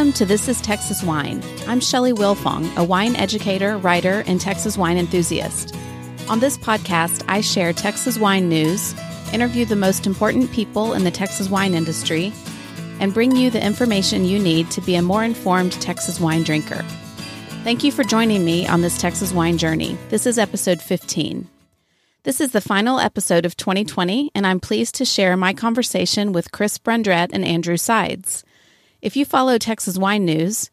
Welcome to This is Texas Wine. I'm Shelley Wilfong, a wine educator, writer, and Texas wine enthusiast. On this podcast, I share Texas wine news, interview the most important people in the Texas wine industry, and bring you the information you need to be a more informed Texas wine drinker. Thank you for joining me on this Texas wine journey. This is episode 15. This is the final episode of 2020, and I'm pleased to share my conversation with Chris Brundrett and Andrew Sides. If you follow Texas wine news,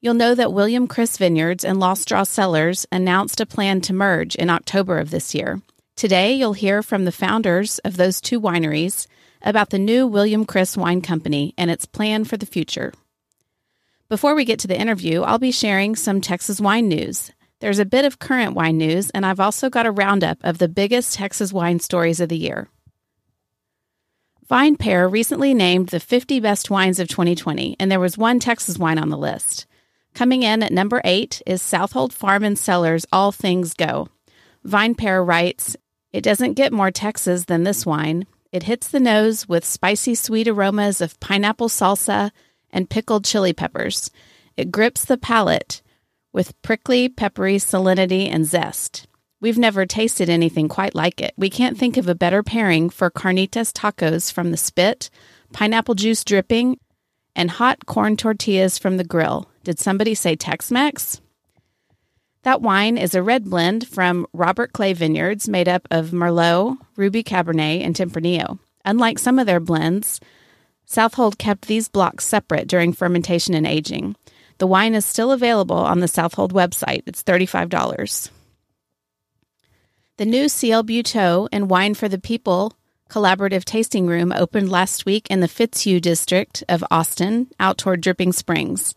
you'll know that William Chris Vineyards and Lost Draw Cellars announced a plan to merge in October of this year. Today, you'll hear from the founders of those two wineries about the new William Chris Wine Company and its plan for the future. Before we get to the interview, I'll be sharing some Texas wine news. There's a bit of current wine news, and I've also got a roundup of the biggest Texas wine stories of the year. VinePair recently named the 50 best wines of 2020, and there was one Texas wine on the list. Coming in at number eight is Southold Farm and Cellars All Things Go. VinePair writes, It doesn't get more Texas than this wine. It hits the nose with spicy sweet aromas of pineapple salsa and pickled chili peppers. It grips the palate with prickly, peppery salinity and zest. We've never tasted anything quite like it. We can't think of a better pairing for carnitas tacos from the spit, pineapple juice dripping, and hot corn tortillas from the grill. Did somebody say Tex Mex? That wine is a red blend from Robert Clay Vineyards made up of Merlot, Ruby Cabernet, and Tempranillo. Unlike some of their blends, Southold kept these blocks separate during fermentation and aging. The wine is still available on the Southold website. It's $35. The new C.L. Butaud and Wine for the People collaborative tasting room opened last week in the Fitzhugh district of Austin, out toward Dripping Springs.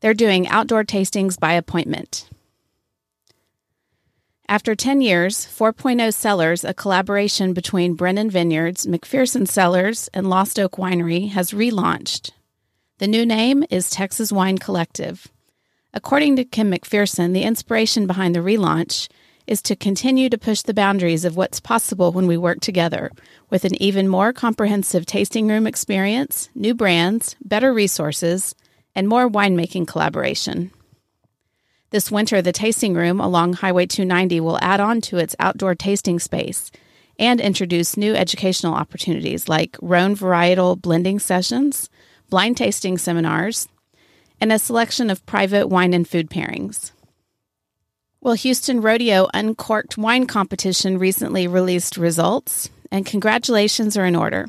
They're doing outdoor tastings by appointment. After 10 years, 4.0 Cellars, a collaboration between Brennan Vineyards, McPherson Cellars, and Lost Oak Winery, has relaunched. The new name is Texas Wine Collective. According to Kim McPherson, the inspiration behind the relaunch is to continue to push the boundaries of what's possible when we work together with an even more comprehensive tasting room experience, new brands, better resources, and more winemaking collaboration. This winter, the tasting room along Highway 290 will add on to its outdoor tasting space and introduce new educational opportunities like Rhone varietal blending sessions, blind tasting seminars, and a selection of private wine and food pairings. Well, Houston Rodeo Uncorked Wine Competition recently released results, and congratulations are in order.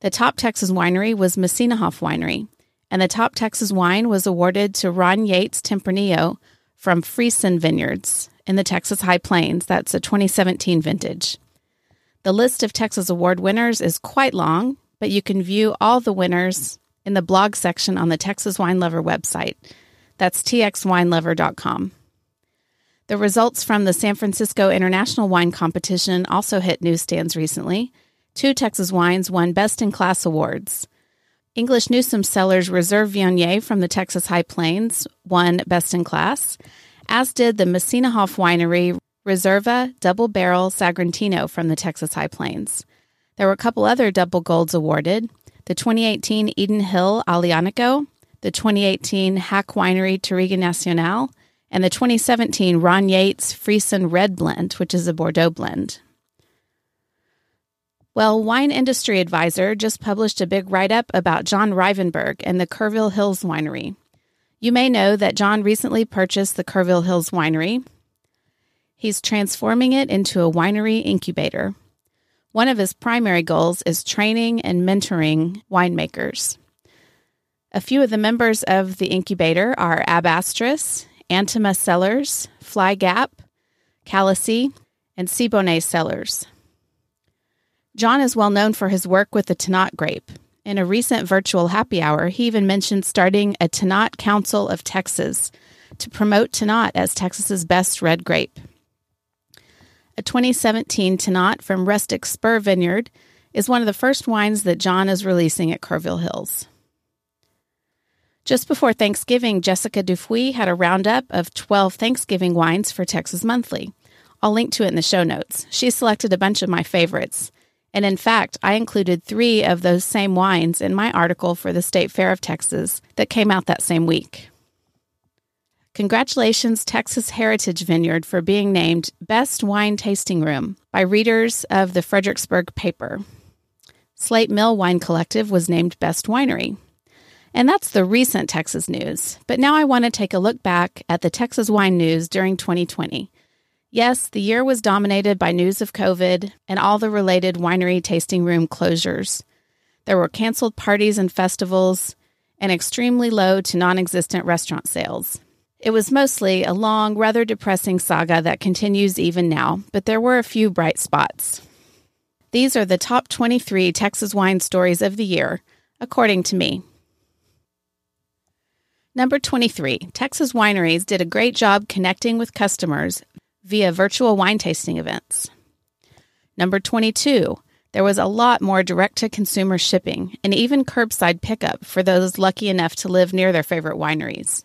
The top Texas winery was Messina Hof Winery, and the top Texas wine was awarded to Ron Yates Tempranillo from Friesen Vineyards in the Texas High Plains. That's a 2017 vintage. The list of Texas Award winners is quite long, but you can view all the winners in the blog section on the Texas Wine Lover website. That's txwinelover.com. The results from the San Francisco International Wine Competition also hit newsstands recently. Two Texas wines won Best in Class awards. English Newsom Cellars Reserve Viognier from the Texas High Plains won Best in Class, as did the Messina Hof Winery Reserva Double Barrel Sagrantino from the Texas High Plains. There were a couple other double golds awarded the 2018 Eden Hill Aglianico, the 2018 Haak Winery Touriga Nacional, and the 2017 Ron Yates Friesen Red Blend, which is a Bordeaux blend. Well, Wine Industry Advisor just published a big write up about John Rivenberg and the Kerrville Hills Winery. You may know that John recently purchased the Kerrville Hills Winery. He's transforming it into a winery incubator. One of his primary goals is training and mentoring winemakers. A few of the members of the incubator are Ab Astris, Antima Cellars, Fly Gap, Calici, and Siboney Cellars. John is well known for his work with the Tannat grape. In a recent virtual happy hour, he even mentioned starting a Tannat Council of Texas to promote Tannat as Texas's best red grape. A 2017 Tannat from Rustic Spur Vineyard is one of the first wines that John is releasing at Kerrville Hills. Just before Thanksgiving, Jessica Dupuis had a roundup of 12 Thanksgiving wines for Texas Monthly. I'll link to it in the show notes. She selected a bunch of my favorites, And in fact, I included three of those same wines in my article for the State Fair of Texas that came out that same week. Congratulations, Texas Heritage Vineyard, for being named Best Wine Tasting Room by readers of the Fredericksburg paper. Slate Mill Wine Collective was named Best Winery. And that's the recent Texas news. But now I want to take a look back at the Texas wine news during 2020. Yes, the year was dominated by news of COVID and all the related winery tasting room closures. There were canceled parties and festivals and extremely low to non existent restaurant sales. It was mostly a long, rather depressing saga that continues even now, but there were a few bright spots. These are the top 23 Texas wine stories of the year, according to me. Number 23 Texas wineries did a great job connecting with customers via virtual wine tasting events. Number 22 there was a lot more direct to consumer shipping and even curbside pickup for those lucky enough to live near their favorite wineries.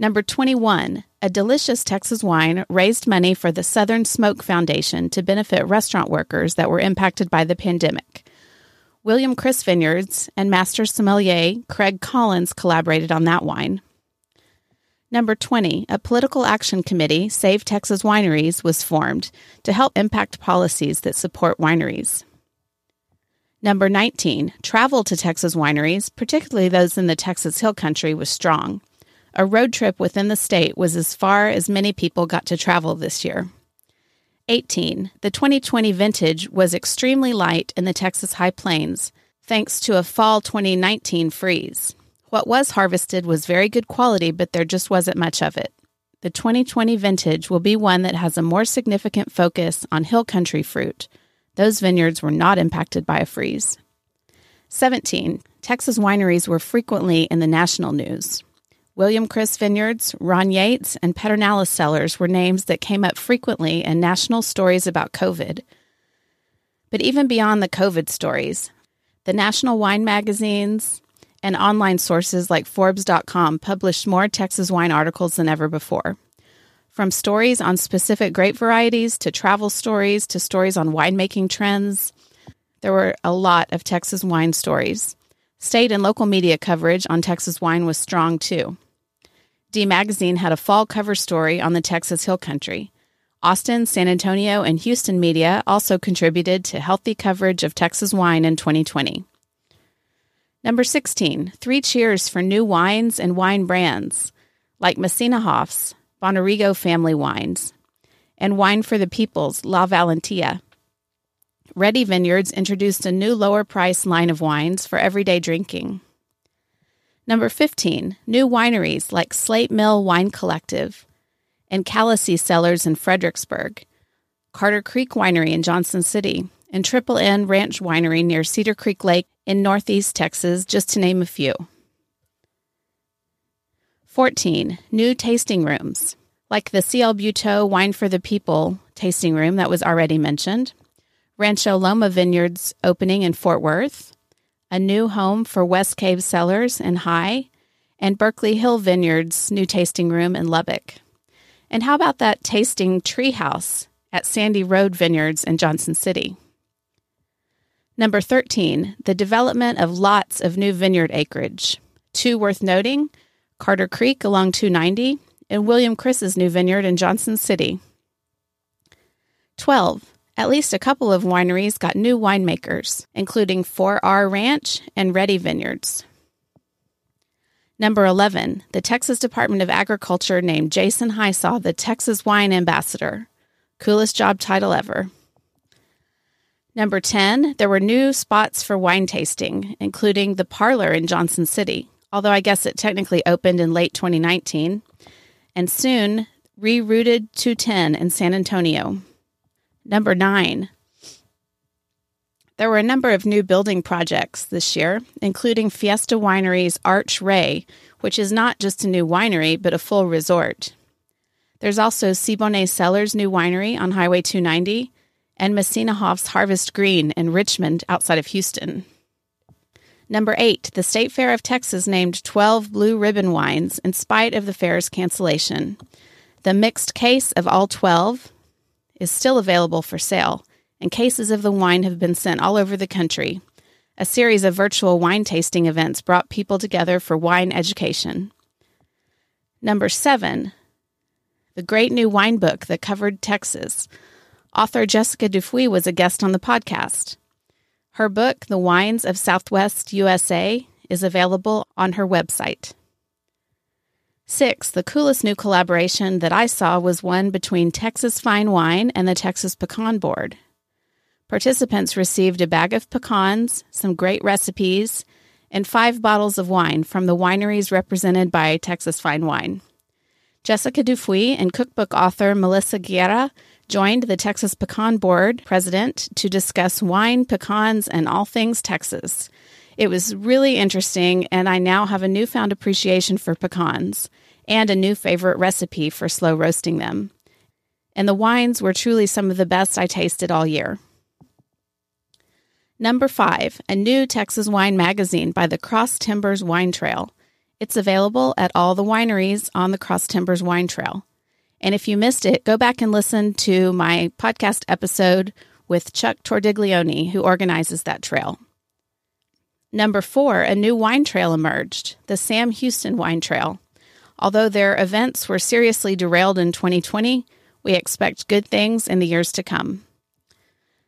Number 21, a delicious Texas wine raised money for the Southern Smoke Foundation to benefit restaurant workers that were impacted by the pandemic. William Chris Vineyards and master sommelier Craig Collins collaborated on that wine. Number 20, a political action committee, Save Texas Wineries, was formed to help impact policies that support wineries. Number 19, travel to Texas wineries, particularly those in the Texas Hill Country, was strong. A road trip within the state was as far as many people got to travel this year. 18. The 2020 vintage was extremely light in the Texas High Plains, thanks to a fall 2019 freeze. What was harvested was very good quality, but there just wasn't much of it. The 2020 vintage will be one that has a more significant focus on hill country fruit. Those vineyards were not impacted by a freeze. 17. Texas wineries were frequently in the national news. William Chris Vineyards, Ron Yates, and Pedernales Cellars were names that came up frequently in national stories about COVID. But even beyond the COVID stories, the national wine magazines and online sources like Forbes.com published more Texas wine articles than ever before. From stories on specific grape varieties to travel stories to stories on winemaking trends, there were a lot of Texas wine stories. State and local media coverage on Texas wine was strong too. D Magazine had a fall cover story on the Texas Hill Country. Austin, San Antonio, and Houston media also contributed to healthy coverage of Texas wine in 2020. Number 16, three cheers for new wines and wine brands like Messina Hof's, Bonarrigo family wines, and Wine for the Peoples, La Valentia. Reddy Vineyards introduced a new lower price line of wines for everyday drinking. Number 15, new wineries like Slate Mill Wine Collective and Calici Cellars in Fredericksburg, Carter Creek Winery in Johnson City, and Triple N Ranch Winery near Cedar Creek Lake in Northeast Texas, just to name a few. 14. New tasting rooms, like the CL Butaud Wine for the People tasting room that was already mentioned, Rancho Loma Vineyards opening in Fort Worth, a new home for West Cave Cellars in Hye, and Berkeley Hill Vineyards new tasting room in Lubbock. And how about that tasting treehouse at Sandy Road Vineyards in Johnson City? Number 13, the development of lots of new vineyard acreage. Two worth noting Carter Creek along 290 and William Chris's new vineyard in Johnson City. 12, at least a couple of wineries got new winemakers, including 4R Ranch and Reddy Vineyards. Number 11, the Texas Department of Agriculture named Jason Hisaw the Texas Wine Ambassador. Coolest job title ever. Number 10, there were new spots for wine tasting, including the Parlor in Johnson City, although I guess it technically opened in late 2019, and soon rerouted 210 in San Antonio. Number nine, there were a number of new building projects this year, including Fiesta Winery's Arch Ray, which is not just a new winery, but a full resort. There's also Siboney Cellars New Winery on Highway 290 and Messina Hof's Harvest Green in Richmond outside of Houston. Number eight, the State Fair of Texas named 12 blue ribbon wines in spite of the fair's cancellation. The mixed case of all 12 is still available for sale, and cases of the wine have been sent all over the country. A series of virtual wine tasting events brought people together for wine education. Number seven, the great new wine book that covered Texas. Author Jessica Dupuis was a guest on the podcast. Her book, The Wines of Southwest USA, is available on her website. Six, the coolest new collaboration that I saw was one between Texas Fine Wine and the Texas Pecan Board. Participants received a bag of pecans, some great recipes, and five bottles of wine from the wineries represented by Texas Fine Wine. Jessica Dupuis and cookbook author Melissa Guerra joined the Texas Pecan Board president to discuss wine, pecans, and all things Texas. It was really interesting, and I now have a newfound appreciation for pecans and a new favorite recipe for slow roasting them. And the wines were truly some of the best I tasted all year. Number five, a new Texas wine magazine by the Cross Timbers Wine Trail. It's available at all the wineries on the Cross Timbers Wine Trail. And if you missed it, go back and listen to my podcast episode with Chuck Tordiglione, who organizes that trail. Number four, a new wine trail emerged, the Sam Houston Wine Trail. Although their events were seriously derailed in 2020, we expect good things in the years to come.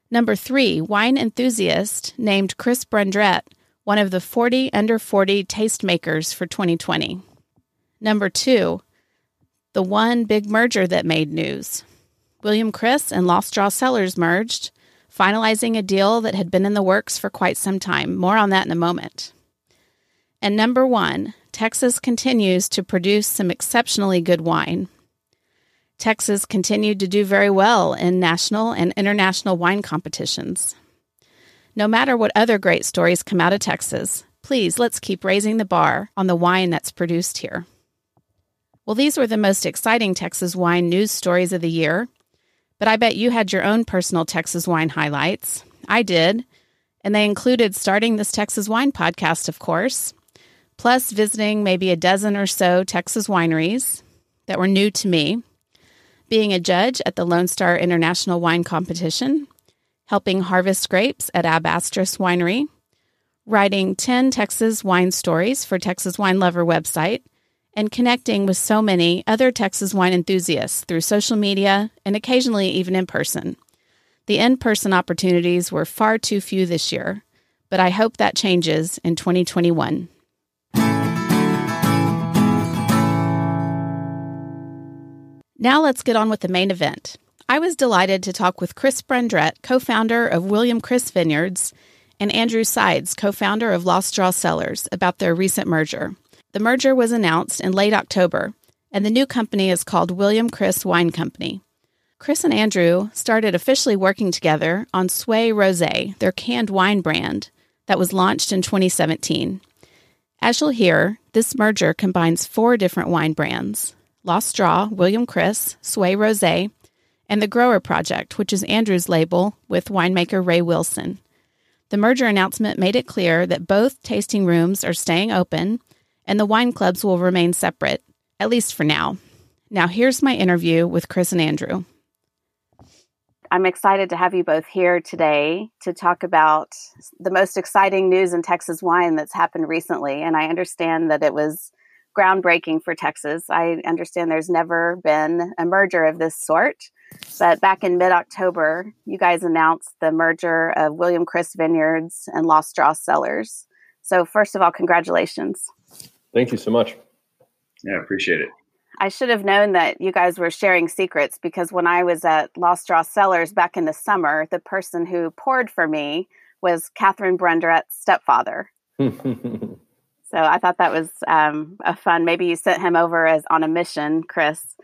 Number three, wine enthusiast named Chris Brundrett one of the 40 under 40 tastemakers for 2020. Number two, the one big merger that made news. William Chris and Lost Draw Cellars merged, finalizing a deal that had been in the works for quite some time. More on that in a moment. And number one, Texas continues to produce some exceptionally good wine. Texas continued to do very well in national and international wine competitions. No matter what other great stories come out of Texas, please let's keep raising the bar on the wine that's produced here. Well, these were the most exciting Texas wine news stories of the year. But I bet you had your own personal Texas wine highlights. I did. And they included starting this Texas wine podcast, of course, plus visiting maybe a dozen or so Texas wineries that were new to me, being a judge at the Lone Star International Wine Competition, helping harvest grapes at Ab Astris Winery, writing 10 Texas wine stories for Texas Wine Lover website, and connecting with so many other Texas wine enthusiasts through social media and occasionally even in person. The in person opportunities were far too few this year, but I hope that changes in 2021. Now let's get on with the main event. I was delighted to talk with Chris Brundrett, co founder of William Chris Vineyards, and Andrew Sides, co founder of Lost Draw Cellars, about their recent merger. The merger was announced in late October, and the new company is called William Chris Wine Company. Chris and Andrew started officially working together on Sway Rosé, their canned wine brand that was launched in 2017. As you'll hear, this merger combines four different wine brands Lost Draw, William Chris, Sway Rosé, and the Grower Project, which is Andrew's label with winemaker Ray Wilson. The merger announcement made it clear that both tasting rooms are staying open and the wine clubs will remain separate, at least for now. Now, here's my interview with Chris and Andrew. I'm excited to have you both here today to talk about the most exciting news in Texas wine that's happened recently. And I understand that it was groundbreaking for Texas. I understand there's never been a merger of this sort. But back in mid October, you guys announced the merger of William Chris Vineyards and Lost Draw Cellars. So, first of all, congratulations. Thank you so much. Yeah, I appreciate it. I should have known that you guys were sharing secrets because when I was at Lost Draw Cellars back in the summer, the person who poured for me was Catherine Brundrett's stepfather. so I thought that was um, a fun. Maybe you sent him over as on a mission, Chris.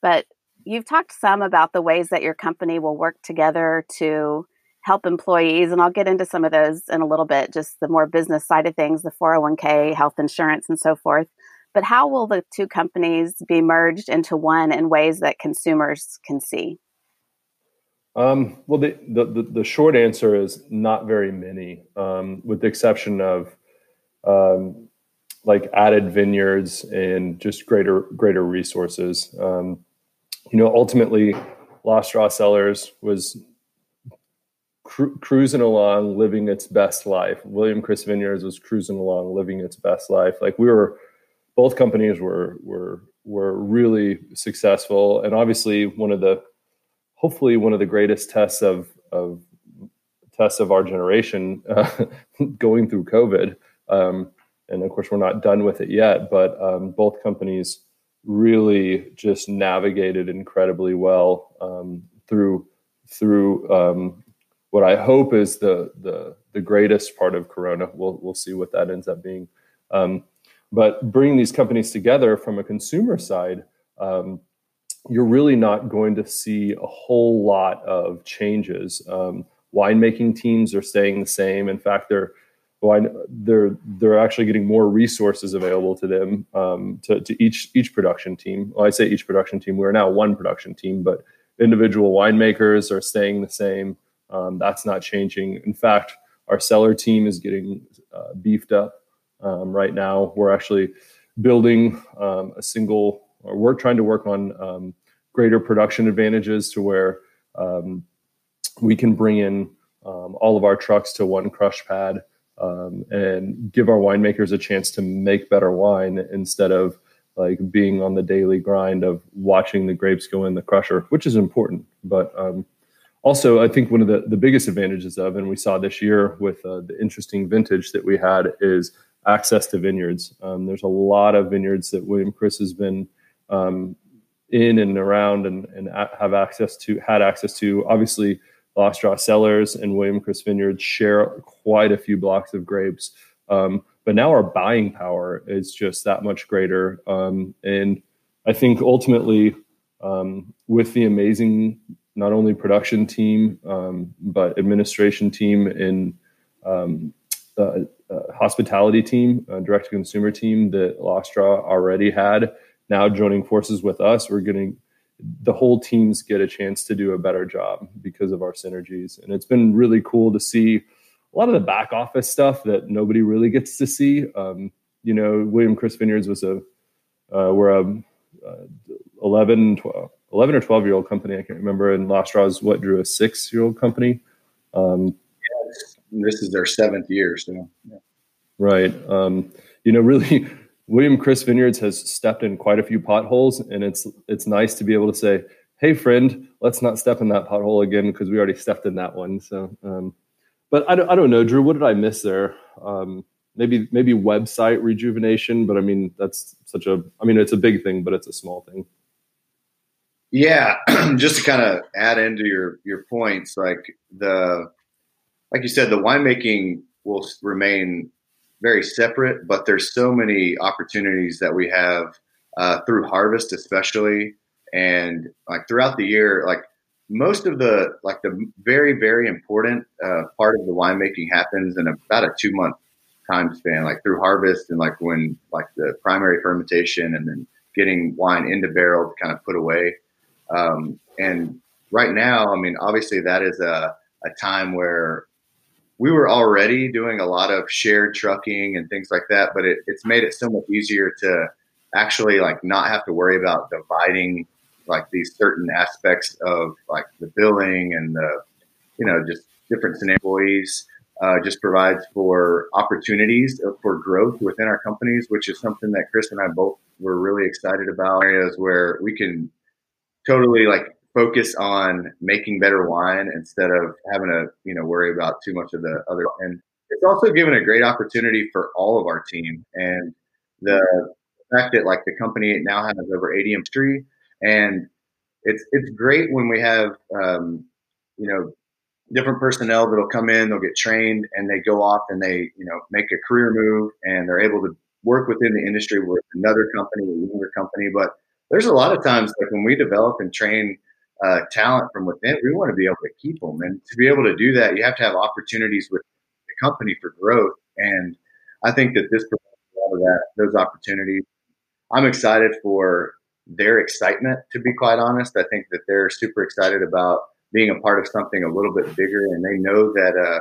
But you've talked some about the ways that your company will work together to help employees and i'll get into some of those in a little bit just the more business side of things the 401k health insurance and so forth. But how will the two companies be merged into one in ways that consumers can see? Um, well the, the, the, short answer is not very many um, with the exception of um, like added vineyards and just greater greater resources. Um, you know ultimately lost Draw cellars was cru- cruising along, living its best life. William Chris Vineyards was cruising along, living its best life. Like we were, both companies were were were really successful, and obviously one of the, hopefully one of the greatest tests of of tests of our generation, uh, going through COVID. Um, and of course, we're not done with it yet, but um, both companies really just navigated incredibly well um, through through um, what I hope is the the the greatest part of Corona. We'll we'll see what that ends up being. Um, but bringing these companies together from a consumer side, um, you're really not going to see a whole lot of changes. Um, winemaking teams are staying the same. In fact, they're wine, they're they're actually getting more resources available to them um, to, to each each production team. Well, I say each production team. We're now one production team, but individual winemakers are staying the same. Um, that's not changing. In fact, our cellar team is getting uh, beefed up um, right now. We're actually building um, a single, or we're trying to work on um, greater production advantages to where um, we can bring in um, all of our trucks to one crush pad and give our winemakers a chance to make better wine instead of like being on the daily grind of watching the grapes go in the crusher, which is important. But also, I think one of the, the biggest advantages of, and we saw this year with uh, the interesting vintage that we had, is access to vineyards. Um, there's a lot of vineyards that William Chris has been um, in and around and, and have access to, had access to. Obviously, Lost Cellars and William Chris Vineyards share quite a few blocks of grapes. Um, but now our buying power is just that much greater. Um, and I think ultimately, um, with the amazing not only production team um, but administration team and um, uh, uh, hospitality team, uh, direct to consumer team that Lost Draw already had, now joining forces with us, we're getting the whole teams get a chance to do a better job because of our synergies, and it's been really cool to see a lot of the back office stuff that nobody really gets to see. Um, you know, William Chris Vineyards was a uh, we're a uh, 11, 12, 11 or 12 year old company. I can't remember. And Lost Draw is what drew a six year old company. Um, this is their seventh year. So, yeah. right. Um, you know, really, William Chris Vineyards has stepped in quite a few potholes, and it's it's nice to be able to say, "Hey, friend, let's not step in that pothole again because we already stepped in that one." So, um, but I don't, I don't know, Drew. What did I miss there? Um, maybe maybe website rejuvenation, but I mean that's such a. I mean it's a big thing, but it's a small thing. Yeah, just to kind of add into your your points, like the like you said, the winemaking will remain very separate, but there's so many opportunities that we have uh, through harvest, especially, and like throughout the year, like most of the like the very very important uh, part of the winemaking happens in about a two month time span, like through harvest and like when like the primary fermentation and then getting wine into barrel to kind of put away. Um, and right now, I mean, obviously that is a, a time where we were already doing a lot of shared trucking and things like that, but it, it's made it so much easier to actually like not have to worry about dividing like these certain aspects of like the billing and the you know just different employees uh, just provides for opportunities for growth within our companies, which is something that Chris and I both were really excited about. Areas where we can totally like focus on making better wine instead of having to you know worry about too much of the other. And it's also given a great opportunity for all of our team and the fact that like the company now has over 80 industry and it's it's great when we have um, you know different personnel that'll come in, they'll get trained, and they go off and they you know make a career move, and they're able to work within the industry with another company, a younger company. But there's a lot of times like when we develop and train uh, talent from within, we want to be able to keep them, and to be able to do that, you have to have opportunities with the company for growth. And I think that this provides a lot of that, those opportunities. I'm excited for their excitement, to be quite honest. I think that they're super excited about being a part of something a little bit bigger, and they know that uh,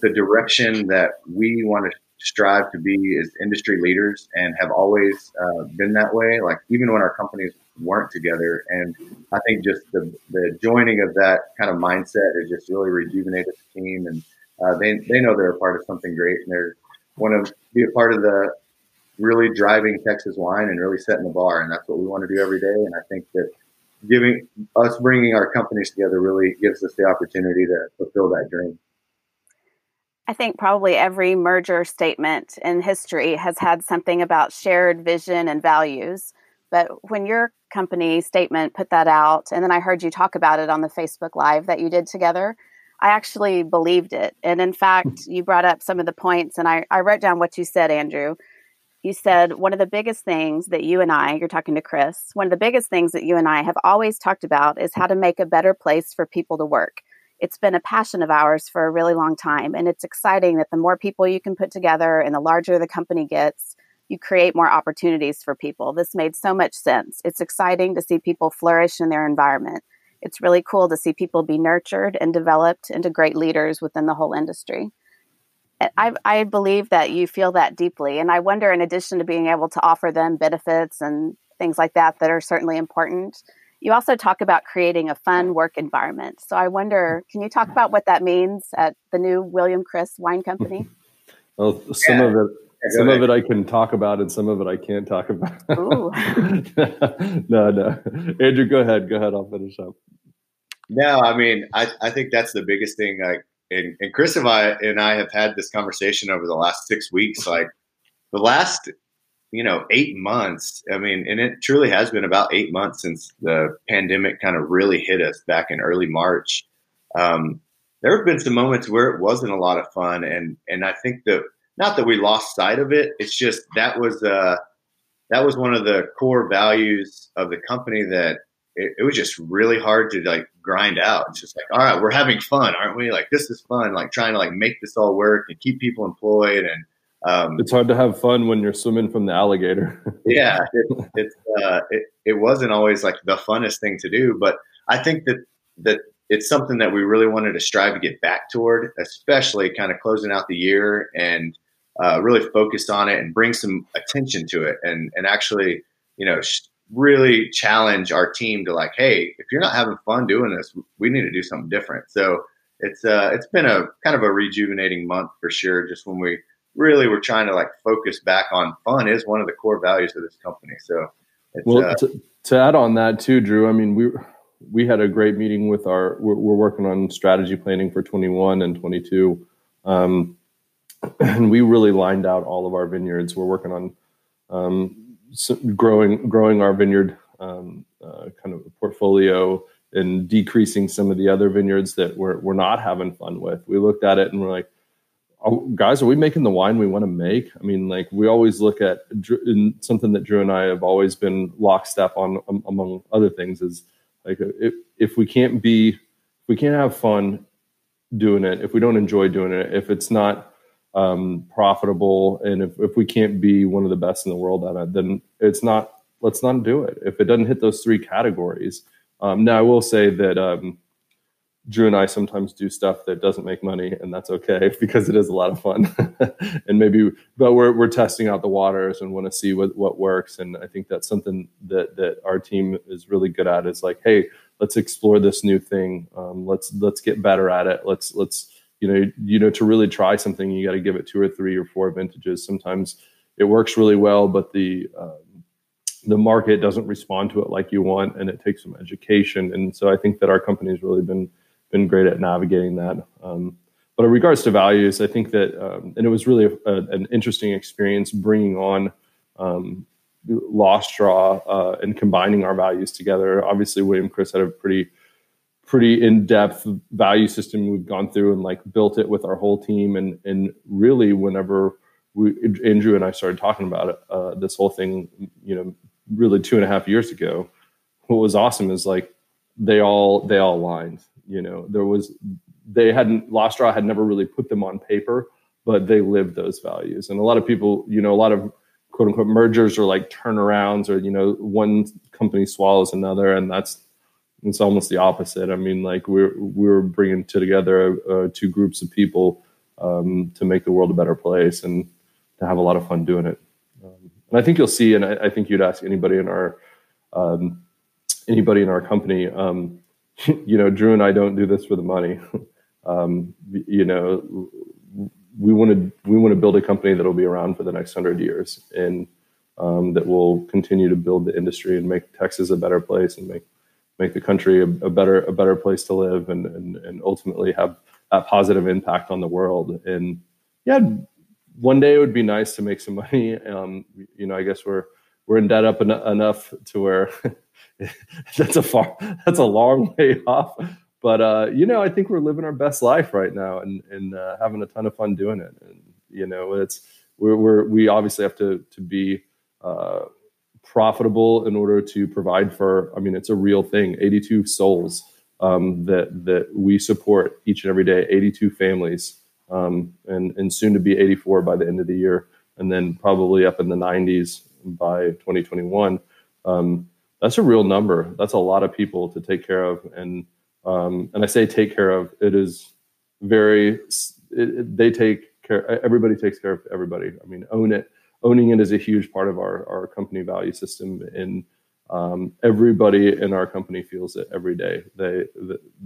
the direction that we want to strive to be as industry leaders and have always uh, been that way. Like even when our companies weren't together. And I think just the, the joining of that kind of mindset has just really rejuvenated the team. And uh, they, they know they're a part of something great and they're want to be a part of the really driving Texas wine and really setting the bar. And that's what we want to do every day. And I think that giving us bringing our companies together really gives us the opportunity to fulfill that dream. I think probably every merger statement in history has had something about shared vision and values. But when your company statement put that out, and then I heard you talk about it on the Facebook Live that you did together, I actually believed it. And in fact, hmm. you brought up some of the points, and I, I wrote down what you said, Andrew. You said one of the biggest things that you and I, you're talking to Chris, one of the biggest things that you and I have always talked about is how to make a better place for people to work it's been a passion of ours for a really long time. And it's exciting that the more people you can put together and the larger the company gets, you create more opportunities for people. This made so much sense. It's exciting to see people flourish in their environment. It's really cool to see people be nurtured and developed into great leaders within the whole industry. I, I believe that you feel that deeply. And I wonder, in addition to being able to offer them benefits and things like that that are certainly important, you also talk about creating a fun work environment. So I wonder, mm-hmm. can you talk about what that means at the new William Chris Wine mm-hmm. Company? Well, some yeah. of it some of it I can talk about and some of it I can't talk about. no, no. Andrew, go ahead. Go ahead. I'll finish up. No, I mean, I, I think that's the biggest thing. Like, and, and Chris and I and I have had this conversation over the last six weeks. Mm-hmm. Like the last you know, eight months. I mean, and it truly has been about eight months since the pandemic kind of really hit us back in early March. Um, there have been some moments where it wasn't a lot of fun, and and I think that not that we lost sight of it. It's just that was uh, that was one of the core values of the company that it, it was just really hard to like grind out. It's just like, all right, we're having fun, aren't we? Like this is fun, like trying to like make this all work and keep people employed and um, it's hard to have fun when you're swimming from the alligator. yeah, it, it's uh, it, it wasn't always like the funnest thing to do, but I think that that it's something that we really wanted to strive to get back toward, especially kind of closing out the year and uh, really focus on it and bring some attention to it, and and actually, you know, really challenge our team to like, hey, if you're not having fun doing this, we need to do something different. So it's uh, it's been a kind of a rejuvenating month for sure. Just when we really we're trying to like focus back on fun is one of the core values of this company. So, well, uh, to, to, add on that too, Drew. I mean, we we had a great meeting with our. We're, we're working on strategy planning for 21 and 22, um, and we really lined out all of our vineyards. We're working on um, growing growing our vineyard um, uh, kind of portfolio and decreasing some of the other vineyards that we're we're not having fun with. We looked at it and we're like guys, are we making the wine we want to make? I mean, like we always look at something that Drew and I have always been lockstep on, um, among other things, is like if if we can't be, if we can't have fun doing it, if we don't enjoy doing it, if it's not um, profitable, and if if we can't be one of the best in the world at it, then it's not. Let's not do it. If it doesn't hit those three categories. Um, now, I will say that. Drew and I sometimes do stuff that doesn't make money, and that's okay because it is a lot of fun. and maybe, but we're we're testing out the waters and want to see what what works. And I think that's something that that our team is really good at. Is like, hey, let's explore this new thing. Um, let's let's get better at it. Let's let's you know you know to really try something, you got to give it two or three or four vintages. Sometimes it works really well, but the um, the market doesn't respond to it like you want, and it takes some education. And so I think that our company has really been been great at navigating that. Um, but in regards to values, I think that, um, and it was really a, an interesting experience bringing on um, Lost Draw uh, and combining our values together. Obviously, William Chris had a pretty pretty in-depth value system we've gone through and like built it with our whole team and and really whenever we andrew and i started talking about it uh, this whole thing you know really two and a half years ago what was awesome is like they all they all aligned you know, there was they hadn't Lost Draw had never really put them on paper, but they lived those values. And a lot of people, you know, a lot of quote unquote mergers or like turnarounds or you know one company swallows another and that's it's almost the opposite i mean like we're we're bringing together uh, two groups of people um, to make the world a better place and to have a lot of fun doing it um, and i think you'll see and I, I, think you'd ask anybody in our um, anybody in our company, um, you know, Drew and I don't do this for the money. um, you know, we want to we want to build a company that will be around for the next hundred years and um, that will continue to build the industry and make Texas a better place and make make the country a, a better a better place to live and, and and ultimately have that positive impact on the world. And yeah, one day it would be nice to make some money. Um, you know, I guess we're we're in debt up en- enough to where that's a far that's a long way off. But uh, you know, I think we're living our best life right now and and uh, having a ton of fun doing it. And you know, it's we're, we're we obviously have to to be uh, profitable in order to provide for. I mean, it's a real thing. Eighty two souls um, that that we support each and every day. Eighty two families, um, and and soon to be eighty four by the end of the year, and then probably up in the nineties by twenty twenty one. Um, that's a real number. That's a lot of people to take care of, and um, and I say take care of. It is very. It, it, they take care. Everybody takes care of everybody. I mean, own it. Owning it is a huge part of our our company value system, and um, everybody in our company feels it every day. They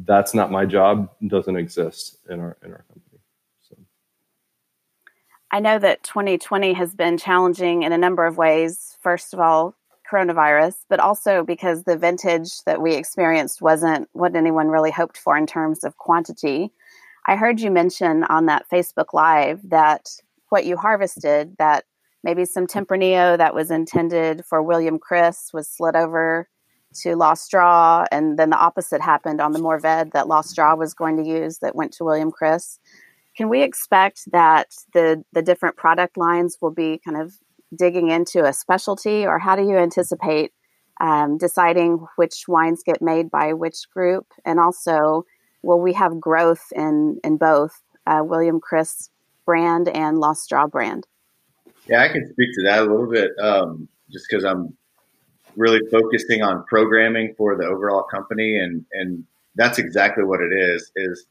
that's not my job. Doesn't exist in our in our company. I know that 2020 has been challenging in a number of ways. First of all, coronavirus, but also because the vintage that we experienced wasn't what anyone really hoped for in terms of quantity. I heard you mention on that Facebook Live that what you harvested, that maybe some Tempranillo that was intended for William Chris was slid over to Lost Draw, and then the opposite happened on the Mourvedre that Lost Draw was going to use that went to William Chris. Can we expect that the the different product lines will be kind of digging into a specialty, or how do you anticipate um, deciding which wines get made by which group? And also, will we have growth in in both uh, William Chris brand and Lost Draw brand? Yeah, I can speak to that a little bit, um, just because I'm really focusing on programming for the overall company, and and that's exactly what it is. Is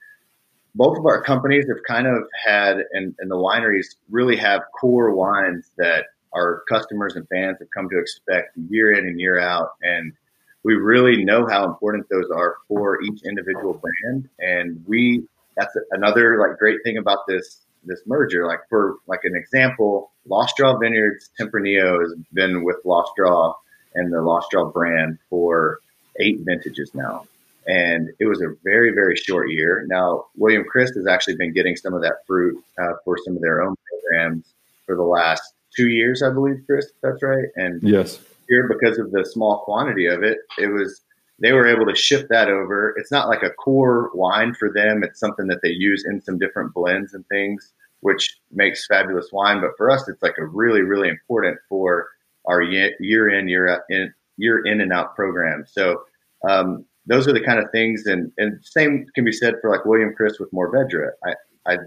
both of our companies have kind of had, and, and the wineries really have core wines that our customers and fans have come to expect year in and year out. And we really know how important those are for each individual brand. And we, that's another like great thing about this, this merger. Like for like an example, Lost Draw Vineyards Tempranillo has been with Lost Draw and the Lost Draw brand for eight vintages now. And it was a very, very short year. Now, William Chris has actually been getting some of that fruit uh, for some of their own programs for the last two years, I believe, Chris. That's right. And yes, here because of the small quantity of it, it was they were able to shift that over. It's not like a core wine for them. It's something that they use in some different blends and things, which makes fabulous wine. But for us, it's like a really, really important for our year in, year out, in, year in and out program. So um, those are the kind of things, and and same can be said for like William Chris with Mourvedre. I I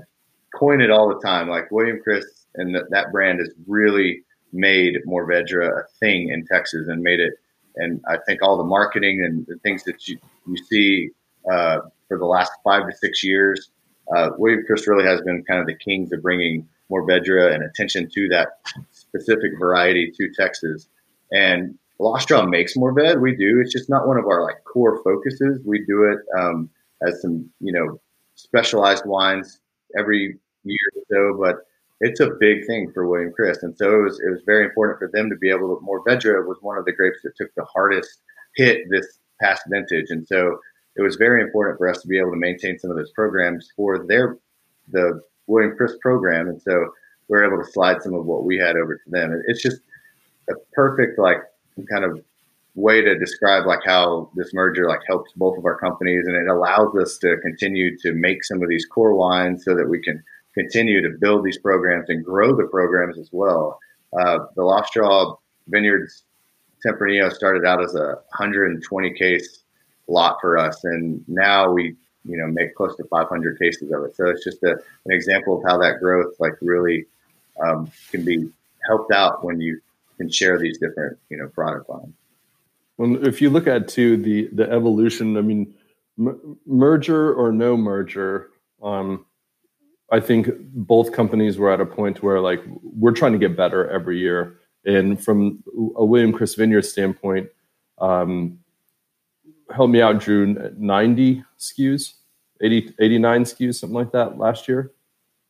coin it all the time. Like William Chris and that, brand has really made Mourvedre a thing in Texas and made it. And I think all the marketing and the things that you, you see uh, for the last five to six years, uh, William Chris really has been kind of the kings of bringing Mourvedre and attention to that specific variety to Texas. And Lost Draw makes Mourvedre. We do. It's just not one of our like core focuses. We do it um, as some, you know, specialized wines every year or so, but it's a big thing for William Chris, and so it was it was very important for them to be able to. Mourvedre was one of the grapes that took the hardest hit this past vintage, and so it was very important for us to be able to maintain some of those programs for their the William Chris program, and so we are able to slide some of what we had over to them. It's just a perfect like kind of way to describe like how this merger like helps both of our companies and it allows us to continue to make some of these core wines so that we can continue to build these programs and grow the programs as well. Uh, the Lost Draw Vineyards Tempranillo started out as a 120 case lot for us, and now we you know make close to 500 cases of it. So it's just a, an example of how that growth like really um, can be helped out when you can share these different you know product lines. Well, if you look at to the the evolution, I mean, m- merger or no merger, um, I think both companies were at a point where like we're trying to get better every year. And from a William Chris Vineyard standpoint, um, help me out, Drew, 90 SKUs, 80, 89 SKUs, something like that last year.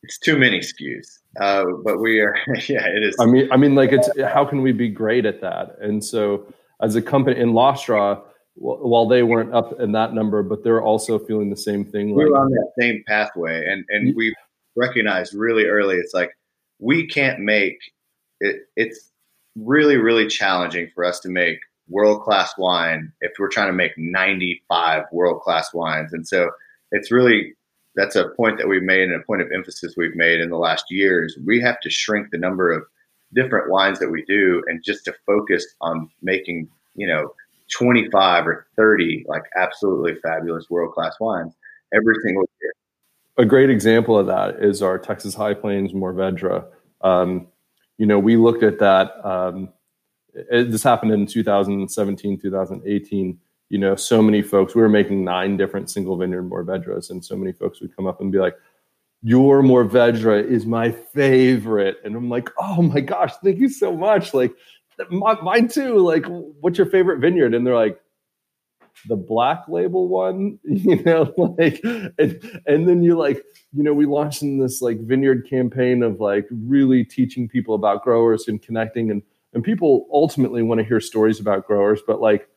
It's too many SKUs, uh, but we are. Yeah, it is. I mean, I mean, like, it's how can we be great at that? And so, as a company in Lost Draw, while they weren't up in that number, but they're also feeling the same thing. We're like, on that same pathway, and and we recognized really early. It's like we can't make it. It's really really challenging for us to make world class wine if we're trying to make 95 world class wines, and so it's really that's a point that we've made and a point of emphasis we've made in the last years. We have to shrink the number of different wines that we do and just to focus on making, you know, 25 or 30 like absolutely fabulous world class wines every single year. A great example of that is our Texas High Plains Mourvedre. Um, you know, we looked at that. Um, it, this happened in 2017, 2018 you know, so many folks, we were making nine different single vineyard Mourvedres, and so many folks would come up and be like, your Mourvedre is my favorite. And I'm like, oh my gosh, thank you so much. Like, mine too. Like, what's your favorite vineyard? And they're like, the black label one, you know, like, and, and then you like, you know, we launched in this like vineyard campaign of like really teaching people about growers and connecting and, and people ultimately want to hear stories about growers, but like,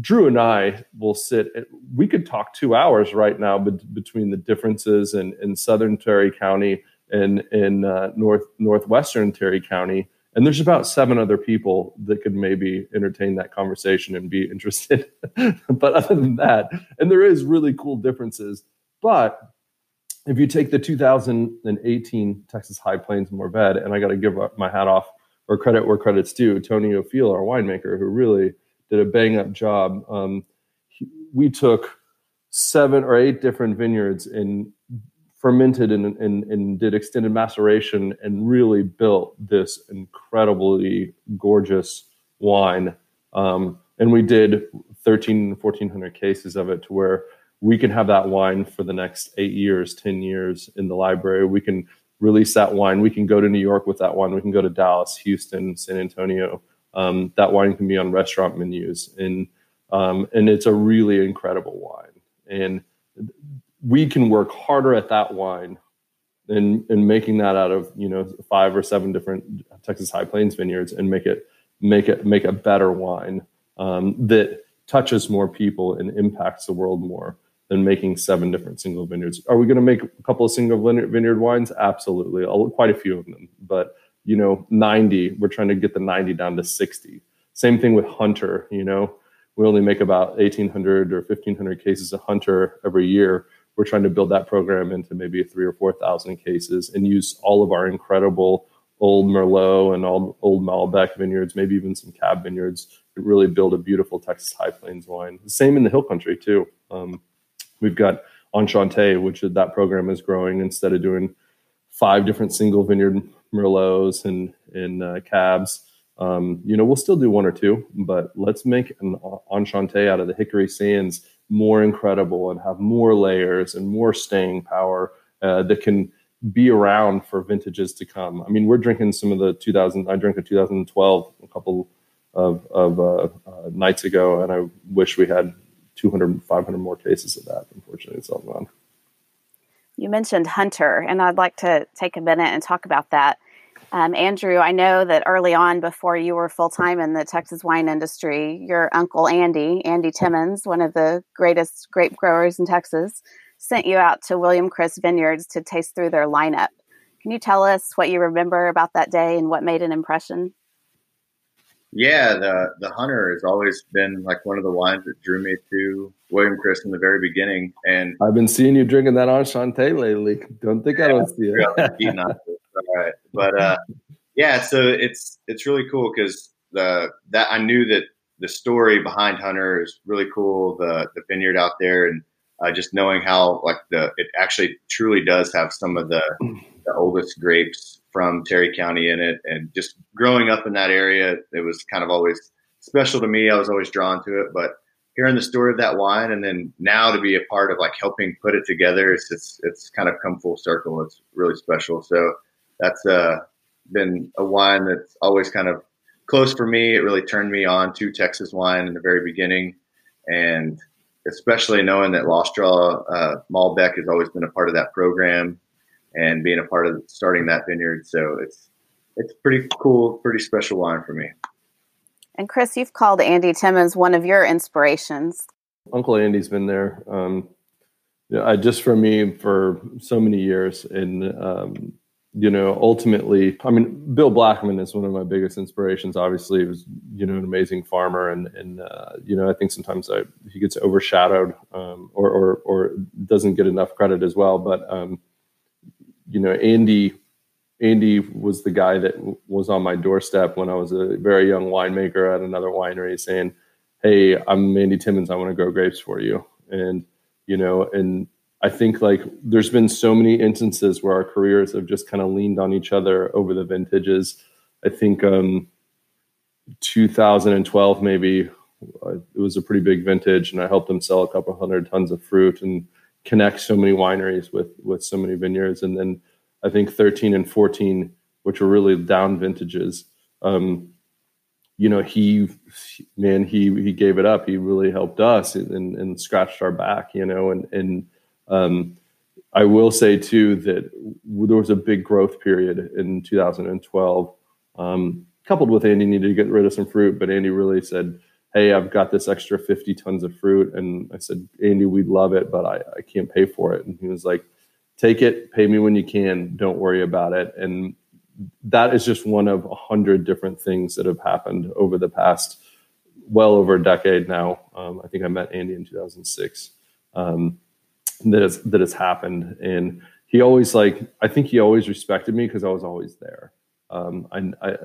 Drew and I will sit. We could talk two hours right now between the differences in, in Southern Terry County and in uh, North Northwestern Terry County. And there's about seven other people that could maybe entertain that conversation and be interested. but other than that, and there is really cool differences. But if you take the 2018 Texas High Plains Mourvedre, and I got to give my hat off or credit where credit's due, Tony Offill, our winemaker, who really did a bang up job. Um, he, we took seven or eight different vineyards and fermented and, and, and did extended maceration and really built this incredibly gorgeous wine. Um, and we did 13, 1400 cases of it to where we can have that wine for the next eight years, 10 years in the library. We can release that wine. We can go to New York with that wine. We can go to Dallas, Houston, San Antonio um, that wine can be on restaurant menus, and um, and it's a really incredible wine. And we can work harder at that wine and and making that out of you know five or seven different Texas High Plains vineyards and make it make it make a better wine um, that touches more people and impacts the world more than making seven different single vineyards. Are we going to make a couple of single vineyard wines? Absolutely, quite a few of them, but you know 90 we're trying to get the 90 down to 60 same thing with hunter you know? We only make about 1800 or 1500 cases of hunter every year. We're trying to build that program into maybe three or four thousand cases and use all of our incredible old merlot and all old malbec vineyards maybe even some cab vineyards to really build a beautiful texas high plains wine. The same in the hill country too. Um, we've got enchante which that program is growing. Instead of doing five different single vineyard merlots and and uh, cabs. Um, you know, we'll still do one or two, but let's make an enchante out of the hickory sands more incredible and have more layers and more staying power uh, that can be around for vintages to come. I mean, we're drinking some of the 2000. I drank a 2012 a couple of, of uh, uh, nights ago, and I wish we had 200, 500 more cases of that. Unfortunately, it's all gone. You mentioned Hunter, and I'd like to take a minute and talk about that. Um, Andrew, I know that early on, before you were full time in the Texas wine industry, your uncle Andy, Andy Timmons, one of the greatest grape growers in Texas, sent you out to William Chris Vineyards to taste through their lineup. Can you tell us what you remember about that day and what made an impression? Yeah, the the Hunter has always been like one of the wines that drew me to William Chris in the very beginning. And I've been seeing you drinking that Enchante lately. Don't think I don't see it. All right, but uh, yeah, so it's it's really cool because the that I knew that the story behind Hunter is really cool. The the vineyard out there and uh, just knowing how like the it actually truly does have some of the the oldest grapes from Terry County in it. And just growing up in that area, it was kind of always special to me. I was always drawn to it. But hearing the story of that wine and then now to be a part of like helping put it together, it's it's, it's kind of come full circle. It's really special. So that's uh, been a wine that's always kind of close for me. It really turned me on to Texas wine in the very beginning, and especially knowing that Lost Draw uh, Malbec has always been a part of that program and being a part of starting that vineyard. So it's it's pretty cool, pretty special wine for me. And Chris, you've called Andy Timmons one of your inspirations. Uncle Andy's been there. Um, you I just for me for so many years, and um, you know, ultimately, I mean, Bill Blackman is one of my biggest inspirations. Obviously, he was you know an amazing farmer, and and uh, you know, I think sometimes I, he gets overshadowed um, or, or or doesn't get enough credit as well. But um, you know, Andy Andy was the guy that was on my doorstep when I was a very young winemaker at another winery, saying, "Hey, I'm Andy Timmons. I want to grow grapes for you." And you know, and I think like there's been so many instances where our careers have just kind of leaned on each other over the vintages. I think um, 2012 maybe uh, it was a pretty big vintage, and I helped them sell a couple hundred tons of fruit and connect so many wineries with with so many vineyards. And then I think 13 and 14, which were really down vintages. Um, you know, he, man, he he gave it up. He really helped us and, and scratched our back. You know, and and um, I will say too that there was a big growth period in 2012, um, coupled with Andy needed to get rid of some fruit, but Andy really said, "Hey, I've got this extra 50 tons of fruit," and I said, "Andy, we'd love it, but I, I can't pay for it." And he was like, "Take it, pay me when you can. Don't worry about it." And that is just one of a hundred different things that have happened over the past well over a decade now. Um, I think I met Andy in 2006. Um, that has that has happened and he always like i think he always respected me because i was always there um I, I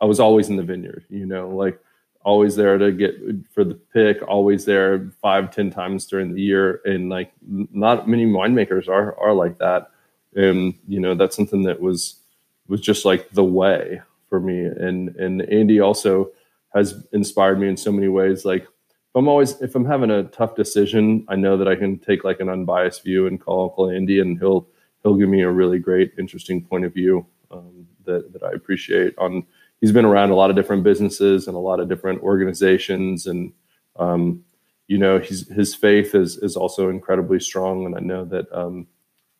i was always in the vineyard you know like always there to get for the pick always there five ten times during the year. And like not many winemakers are are like that. And you know that's something that was was just like the way for me. And and andy also has inspired me in so many ways. Like if I'm always if I'm having a tough decision, I know that I can take like an unbiased view and call Uncle Andy, and he'll he'll give me a really great, interesting point of view um, that that I appreciate. On he's been around a lot of different businesses and a lot of different organizations, and um, you know he's his faith is is also incredibly strong, and I know that um,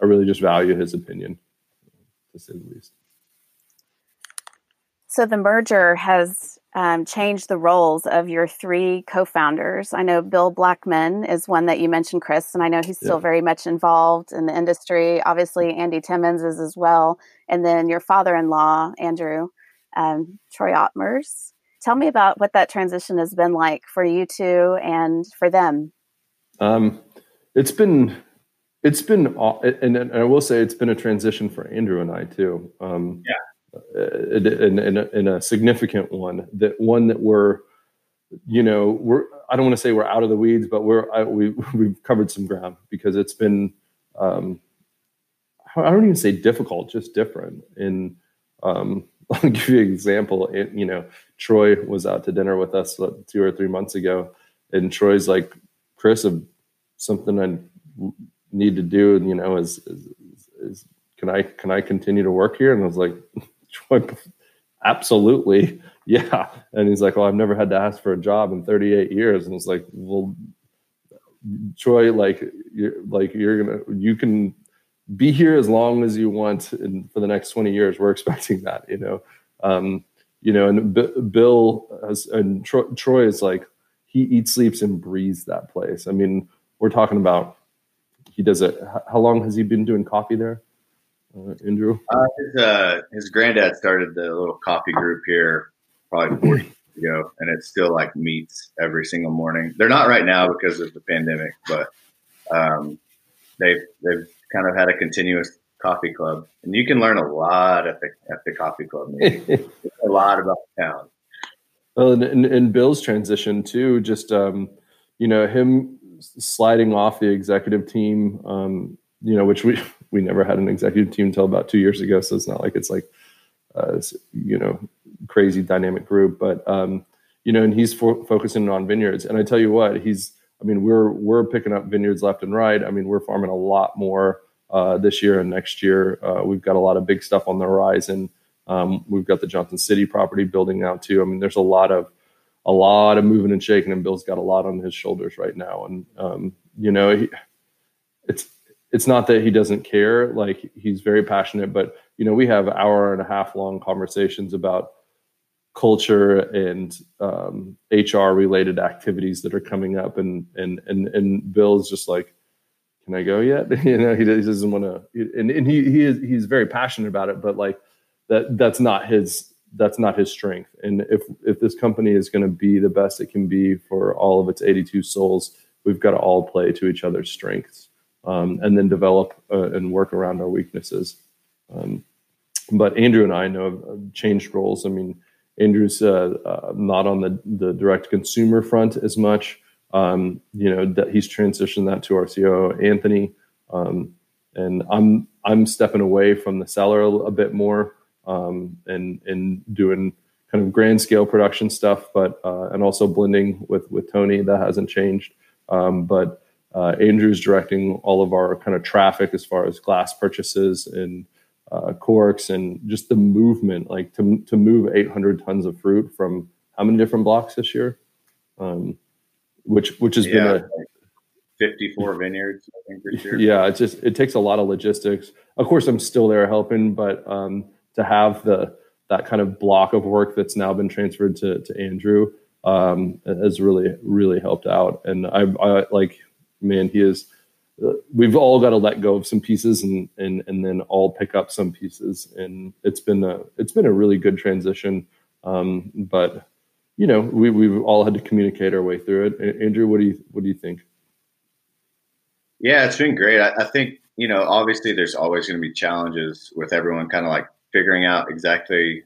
I really just value his opinion, to say the least. So the merger has um, changed the roles of your three co-founders. I know Bill Blackman is one that you mentioned, Chris, and I know he's still yeah. very much involved in the industry. Obviously, Andy Timmons is as well, and then your father-in-law, Andrew um, Troy Ottmers. Tell me about what that transition has been like for you two and for them. Um, it's been it's been and, and I will say it's been a transition for Andrew and I too. Um, yeah in, in, a, in a significant one that one that we're you know we're i don't want to say we're out of the weeds but we're I, we, we've covered some ground because it's been um, i don't even say difficult just different in um, i'll give you an example it, you know troy was out to dinner with us two or three months ago and troy's like chris something i need to do you know is, is, is can i can i continue to work here and i was like Troy, absolutely. Yeah. And he's like, well, I've never had to ask for a job in 38 years. And it's like, well, Troy, like, you're like, you're to, you can be here as long as you want and for the next 20 years. We're expecting that, you know? Um, you know, and B- Bill has, and Troy, Troy is like, he eats, sleeps, and breathes that place. I mean, we're talking about he does it. How long has he been doing coffee there? uh, Andrew? Uh, his, uh, his granddad started the little coffee group here probably 40 years ago, and it still like meets every single morning. They're not right now because of the pandemic, but um, they've they've kind of had a continuous coffee club, and you can learn a lot at the at the coffee club. a lot about the town. Well, and, and, and Bill's transition too, just um, you know him sliding off the executive team, um, you know, which we we never had an executive team until about two years ago, so it's not like it's like uh, you know crazy dynamic group. But um, you know, and he's fo- focusing on vineyards. And I tell you what, he's I mean, we're we're picking up vineyards left and right. I mean, we're farming a lot more uh, this year and next year. Uh, we've got a lot of big stuff on the horizon. Um, we've got the Johnson City property building out too. I mean, there's a lot of a lot of moving and shaking, and Bill's got a lot on his shoulders right now. And um, you know, he, it's it's not that he doesn't care; like he's very passionate. But you know, we have hour and a half long conversations about culture and um, HR related activities that are coming up, and and and and Bill's just like, "Can I go yet?" you know, he, he doesn't want to, and and he he is he's very passionate about it, but like that that's not his that's not his strength. And if if this company is going to be the best it can be for all of its 82 souls, we've got to all play to each other's strengths, um, and then develop uh, and work around our weaknesses. Um, but Andrew and I know have changed roles. I mean, Andrew's uh, uh, not on the the direct consumer front as much. Um, you know that he's transitioned that to our COO Anthony, um, and I'm I'm stepping away from the cellar a, a bit more um, and and doing kind of grand scale production stuff, but uh, and also blending with with Tony that hasn't changed. Um, but uh, Andrew's directing all of our kind of traffic as far as glass purchases and uh, corks and just the movement, like to to move 800 tons of fruit from how many different blocks this year, um, which which has yeah, been a 54 vineyards. I think this. Yeah, it just it takes a lot of logistics. Of course, I'm still there helping, but um, to have the that kind of block of work that's now been transferred to to Andrew um, has really really helped out. And I, I like man, he is. We've all got to let go of some pieces and and and then all pick up some pieces. And it's been a it's been a really good transition. Um, but you know, we we've all had to communicate our way through it. Andrew, what do you what do you think? Yeah, it's been great. I, I think you know, obviously, there's always going to be challenges with everyone kind of like figuring out exactly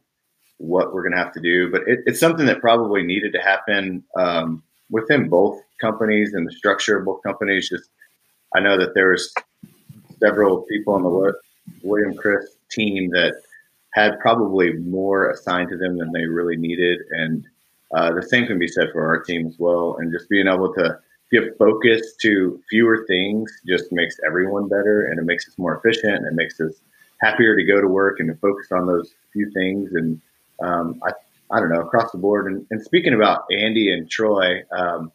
what we're going to have to do. But it, it's something that probably needed to happen um, within both companies and the structure of both companies. Just I know that there was several people on the William Chris team that had probably more assigned to them than they really needed, and uh, the same can be said for our team as well. And just being able to give focus to fewer things just makes everyone better, and it makes us more efficient, and it makes us happier to go to work and to focus on those few things. And um, I, I don't know, across the board. And, and speaking about Andy and Troy, um,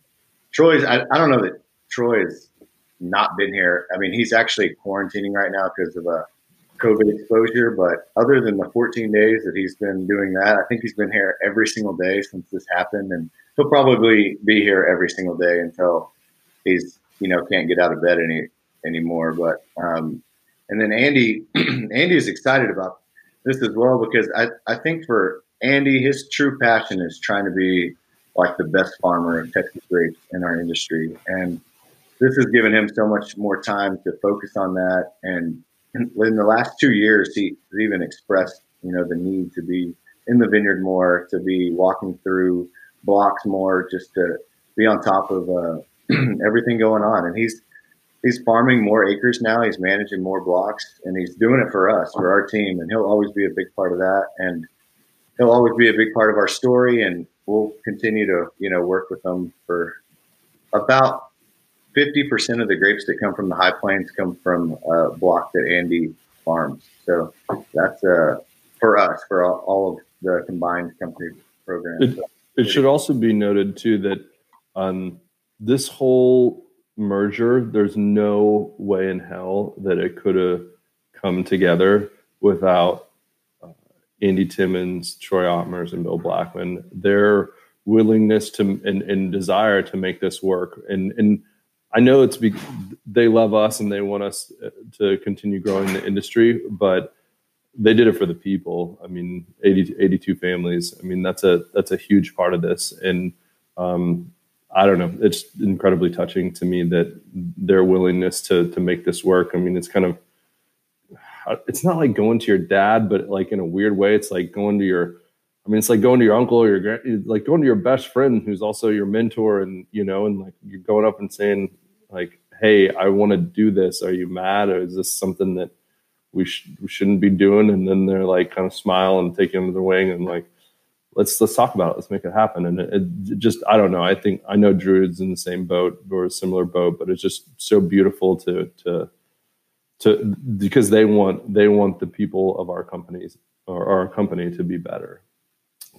Troy's, I, I, don't know that Troy has not been here. I mean, he's actually quarantining right now because of a COVID exposure. But other than the 14 days that he's been doing that, I think he's been here every single day since this happened. And he'll probably be here every single day until he's, you know, can't get out of bed any anymore. But um, and then Andy, Andy is excited about this as well because I, I think for Andy, his true passion is trying to be like the best farmer of Texas grapes in our industry. And this has given him so much more time to focus on that. And in the last two years, he even expressed, you know, the need to be in the vineyard more, to be walking through blocks more, just to be on top of uh, everything going on. And he's he's farming more acres now. He's managing more blocks, and he's doing it for us, for our team. And he'll always be a big part of that. And he'll always be a big part of our story. And we'll continue to, you know, work with him for about fifty percent of the grapes that come from the High Plains come from a block that Andy farms. So that's uh, for us for all, all of the combined company programs. It, it should also be noted too that um, this whole merger, there's no way in hell that it could have come together without uh, Andy Timmons, Troy Ottmers, and Bill Blackman. Their willingness to and, and desire to make this work, and and I know it's be, they love us and they want us uh, to continue growing the industry, but they did it for the people. I mean, 80, 82 families. I mean, that's a that's a huge part of this, and um, I don't know. It's incredibly touching to me that their willingness to to make this work. I mean, it's kind of it's not like going to your dad, but like in a weird way, it's like going to your. I mean, it's like going to your uncle or your like going to your best friend who's also your mentor, and you know, and like you're going up and saying like, "Hey, I want to do this. Are you mad, or is this something that we, sh- we shouldn't be doing?" And then they're like, kind of smile and take you to the wing and like let's let's talk about it. Let's make it happen. And it, it just I don't know. I think I know Drew's in the same boat or a similar boat, but it's just so beautiful to to to because they want they want the people of our companies or our company to be better,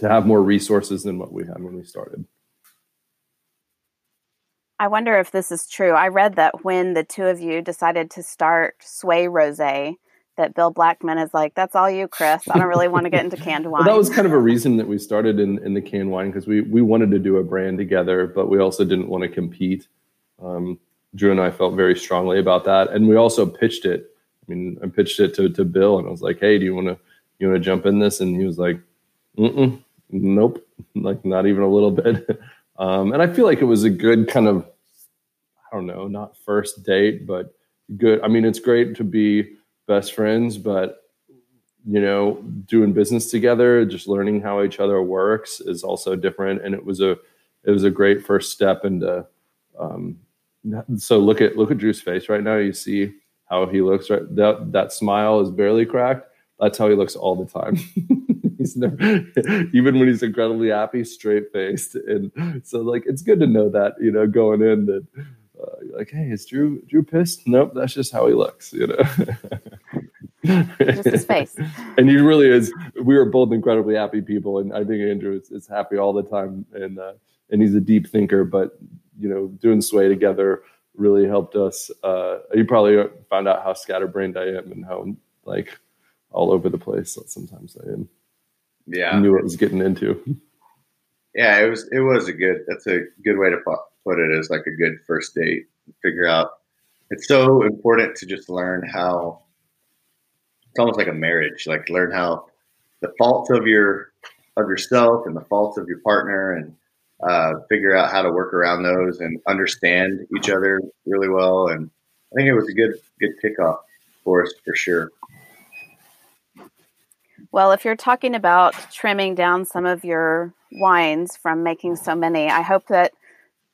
to have more resources than what we had when we started. I wonder if this is true. I read that when the two of you decided to start Sway Rose, that Bill Blackman is like, "That's all you, Chris. I don't really want to get into canned wine." well, that was kind of a reason that we started in in the canned wine because we we wanted to do a brand together, but we also didn't want to compete. Um, Drew and I felt very strongly about that, and we also pitched it. I mean, I pitched it to to Bill, and I was like, "Hey, do you want to you want to jump in this?" And he was like, Mm-mm, "Nope, like not even a little bit." Um, and I feel like it was a good kind of I don't know, not first date, but good. I mean, it's great to be best friends, but you know, doing business together, just learning how each other works is also different. And it was a it was a great first step into. Um, so look at look at Drew's face right now. You see how he looks. Right, that that smile is barely cracked. That's how he looks all the time. he's never, even when he's incredibly happy, straight faced. And so, like, it's good to know that you know going in that uh, like, hey, is Drew Drew pissed? Nope, that's just how he looks, you know. just his face. and he really is. We are both incredibly happy people, and I think Andrew is, is happy all the time, and uh, and he's a deep thinker. But you know, doing Sway together really helped us. Uh, you probably found out how scatterbrained I am and how like all over the place sometimes I am. Yeah, I knew what I was getting into. Yeah, it was it was a good. That's a good way to put put it as like a good first date. Figure out. It's so important to just learn how. It's almost like a marriage. Like learn how the faults of your of yourself and the faults of your partner, and uh, figure out how to work around those and understand each other really well. And I think it was a good good kickoff for us for sure. Well, if you're talking about trimming down some of your wines from making so many, I hope that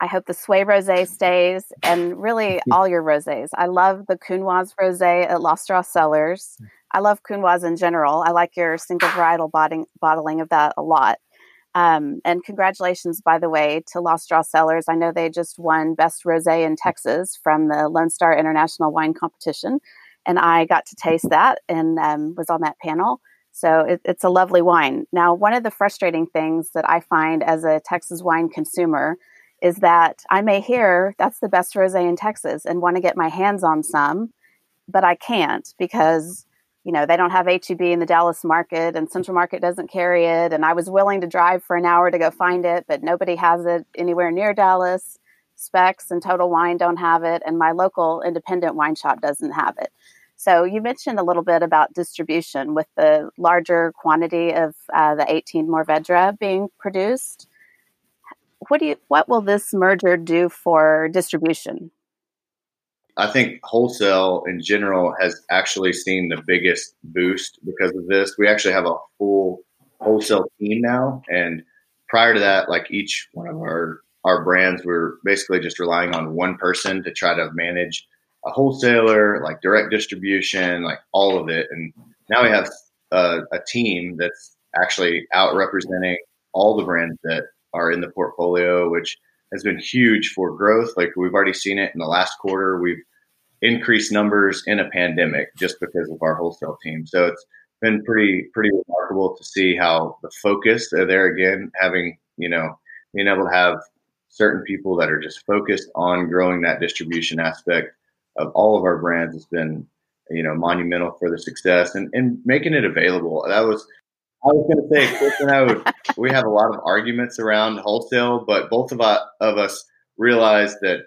I hope the Sway Rosé stays and really all your rosés. I love the Counoise Rosé at Lost Draw Cellars. I love Counoise in general. I like your single varietal bottling, bottling of that a lot. Um, and congratulations, by the way, to Lost Draw Cellars. I know they just won Best Rosé in Texas from the Lone Star International Wine Competition. And I got to taste that and um, was on that panel. So it, it's a lovely wine. Now, one of the frustrating things that I find as a Texas wine consumer is that I may hear that's the best rosé in Texas and want to get my hands on some, but I can't because you know they don't have HEB in the Dallas market and Central Market doesn't carry it and I was willing to drive for an hour to go find it, but nobody has it anywhere near Dallas. Spec's and Total Wine don't have it and my local independent wine shop doesn't have it. So you mentioned a little bit about distribution with the larger quantity of uh, the 18 Mourvedre being produced what do you what will this merger do for distribution? I think wholesale in general has actually seen the biggest boost because of this. We actually have a full wholesale team now, and prior to that, like each one of our our brands, were basically just relying on one person to try to manage a wholesaler, like direct distribution, like all of it. And now we have a, a team that's actually out representing all the brands that are in the portfolio, which has been huge for growth. Like we've already seen it in the last quarter. We've increased numbers in a pandemic just because of our wholesale team. So it's been pretty pretty remarkable to see how the focus uh, there again, having you know being able to have certain people that are just focused on growing that distribution aspect of all of our brands has been you know monumental for the success and, and making it available. That was I was going to say, Chris and I would, we have a lot of arguments around wholesale, but both of, us, of us realize that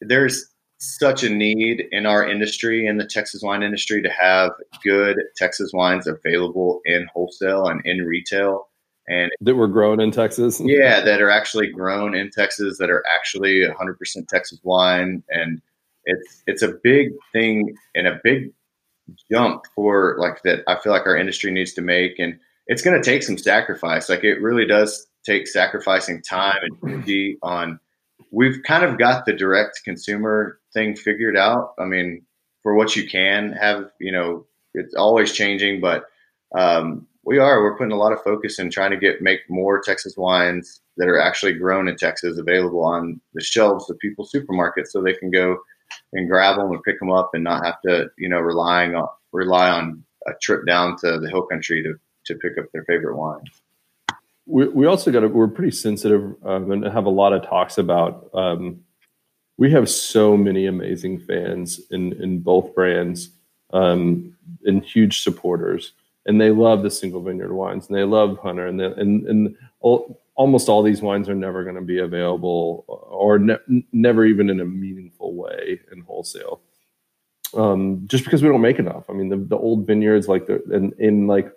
there's such a need in our industry, in the Texas wine industry, to have good Texas wines available in wholesale and in retail. And that were grown in Texas. Yeah, that are actually grown in Texas, that are actually 100% Texas wine. And it's it's a big thing and a big jump for like that I feel like our industry needs to make. And it's going to take some sacrifice. Like it really does take sacrificing time and energy on. We've kind of got the direct consumer thing figured out. I mean, for what you can have, you know, it's always changing, but um, we are. We're putting a lot of focus in trying to get make more Texas wines that are actually grown in Texas available on the shelves of people's supermarkets, so they can go and grab them and pick them up and not have to, you know, relying on rely on a trip down to the hill country to to pick up their favorite wine. We, we also got to, we're pretty sensitive um, and have a lot of talks about. Um, we have so many amazing fans in in both brands um, and huge supporters, and they love the single vineyard wines and they love Hunter and the, and and all, almost all these wines are never going to be available or ne- never even in a meaningful way in wholesale. Um, just because we don't make enough. I mean, the, the old vineyards, like the and in like,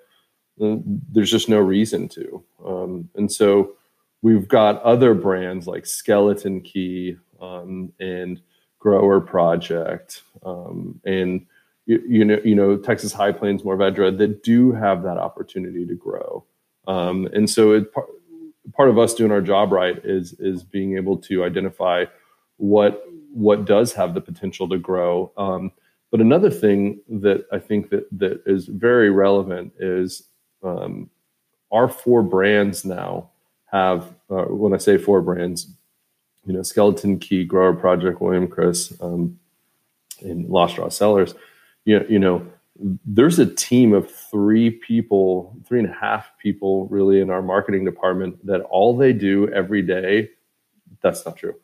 there's just no reason to. Um, and so we've got other brands like Skeleton Key um, and Grower Project um, and you, you, know you know Texas High Plains Mourvedre that do have that opportunity to grow. Um, and so it, part of us doing our job right is is being able to identify what what does have the potential to grow. Um, but another thing that I think that that is very relevant is um, our four brands now have. Uh, when I say four brands, you know, Skeleton Key, Grower Project, William Chris, um, and Lost Draw Cellars. You know, you know, there's a team of three people, three and a half people really in our marketing department that all they do every day, that's not true.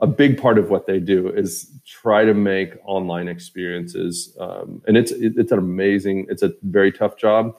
A big part of what they do is try to make online experiences. Um, and it's, it's an amazing, it's a very tough job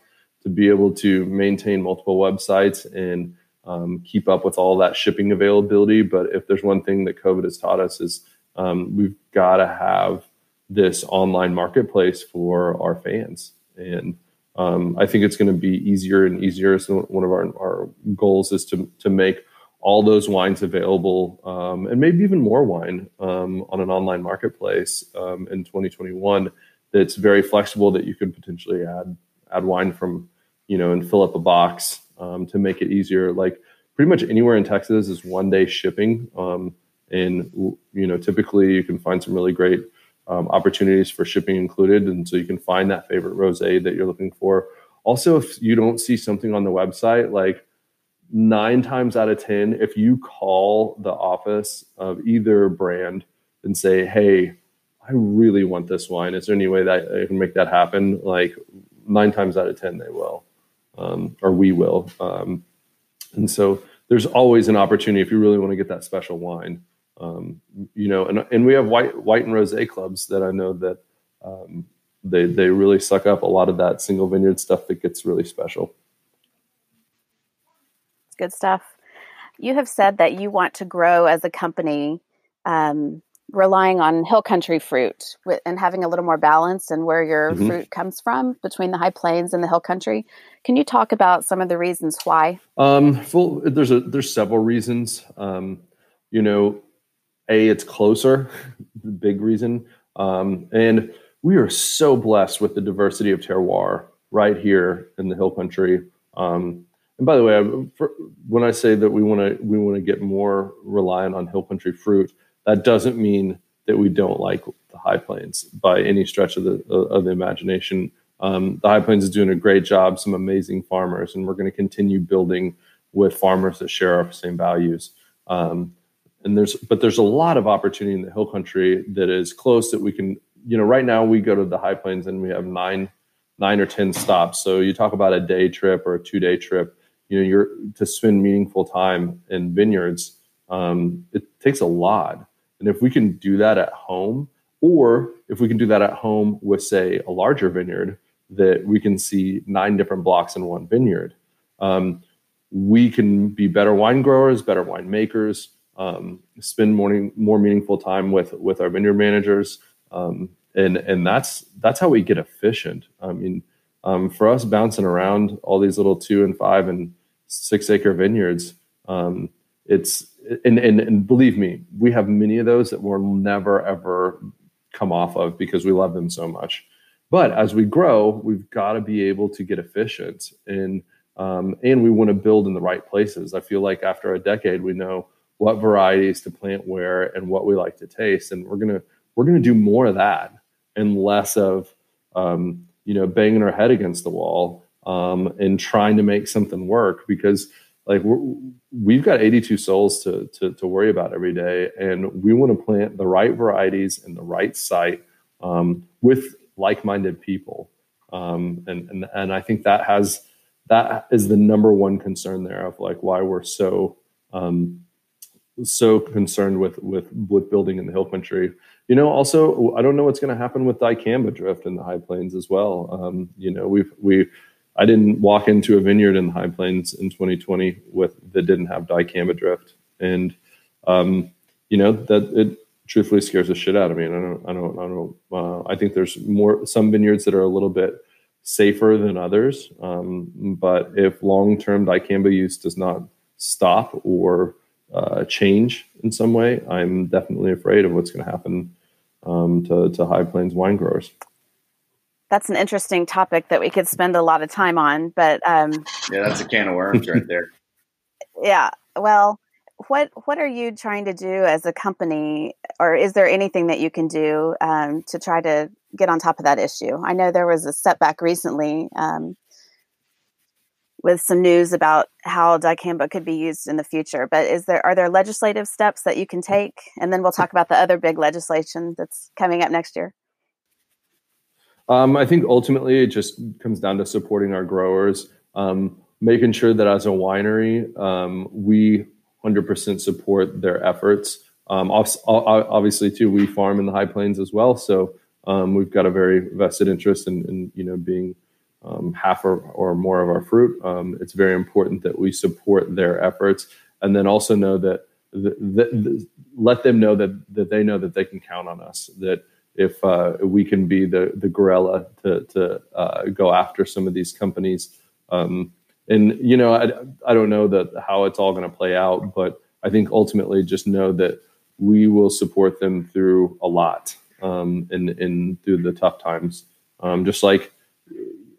to be able to maintain multiple websites and um, keep up with all that shipping availability. But if there's one thing that COVID has taught us is um, we've got to have this online marketplace for our fans. And um, I think it's going to be easier and easier. So one of our, our goals is to, to make all those wines available um, and maybe even more wine um, on an online marketplace um, in 2021 that's very flexible that you could potentially add add wine from you know and fill up a box um, to make it easier like pretty much anywhere in texas is one day shipping um, and you know typically you can find some really great um, opportunities for shipping included. And so you can find that favorite rose that you're looking for. Also, if you don't see something on the website, like nine times out of 10, if you call the office of either brand and say, Hey, I really want this wine. Is there any way that I can make that happen? Like nine times out of 10, they will, um, or we will. Um, and so there's always an opportunity if you really want to get that special wine um, you know, and and we have white white and rosé clubs that I know that um, they they really suck up a lot of that single vineyard stuff that gets really special. It's good stuff. You have said that you want to grow as a company, um, relying on hill country fruit and having a little more balance and where your mm-hmm. fruit comes from between the high plains and the hill country. Can you talk about some of the reasons why? Um, well, there's a there's several reasons. Um, you know, a it's closer the big reason um, and we are so blessed with the diversity of terroir right here in the hill country um, and by the way for, when i say that we want to we want to get more reliant on hill country fruit that doesn't mean that we don't like the high plains by any stretch of the of the imagination. Um, the high plains is doing a great job some amazing farmers and we're going to continue building with farmers that share our same values. Um, and there's but there's a lot of opportunity in the hill country that is close that we can you know right now we go to the high plains and we have nine nine or ten stops. So you talk about a day trip or a two day trip you know you're to spend meaningful time in vineyards um, it takes a lot and if we can do that at home or if we can do that at home with say a larger vineyard that we can see nine different blocks in one vineyard um, we can be better wine growers better winemakers, um, spend more, more meaningful time with with our vineyard managers, um, and and that's that's how we get efficient. I mean, um, for us bouncing around all these little two and five and six acre vineyards, um, it's and, and and believe me, we have many of those that we'll never ever come off of because we love them so much. But as we grow, we've got to be able to get efficient and um, and we want to build in the right places. I feel like after a decade, we know what varieties to plant where and what we like to taste and we're gonna we're gonna do more of that and less of um, you know banging our head against the wall um, and trying to make something work because like we have got 82 souls to, to, to worry about every day and we want to plant the right varieties in the right site um, with like-minded people um, and, and and i think that has that is the number one concern there of like why we're so um, so concerned with with with building in the hill country. You know, also I don't know what's going to happen with dicamba drift in the high plains as well. Um, you know, we've we I didn't walk into a vineyard in the high plains in 2020 with that didn't have dicamba drift, and um, you know that it truthfully scares the shit out of me. And I don't I don't I don't uh, I think there's more some vineyards that are a little bit safer than others, um, but if long term dicamba use does not stop or uh, change in some way, I'm definitely afraid of what's going to happen um, to, to High Plains wine growers. That's an interesting topic that we could spend a lot of time on, but um, yeah, that's a can of worms right there. Yeah, well, what what are you trying to do as a company, or is there anything that you can do um, to try to get on top of that issue? I know there was a setback recently um, with some news about how dicamba could be used in the future. But is there are there legislative steps that you can take? And then we'll talk about the other big legislation that's coming up next year. Um, I think ultimately it just comes down to supporting our growers, um, making sure that as a winery um, we 100% support their efforts. Um, obviously, too, we farm in the High Plains as well, so um, we've got a very vested interest in, in you know being um, half or, or, more of our fruit. It's very important that we support their efforts and then also know that let them know that, that they know that they can count on us, that if uh, we can be the, the gorilla to, to uh, go after some of these companies. Um, and, you know, I, I don't know that how it's all going to play out, but I think ultimately just know that we will support them through a lot um, in, in through the tough times. Um, just like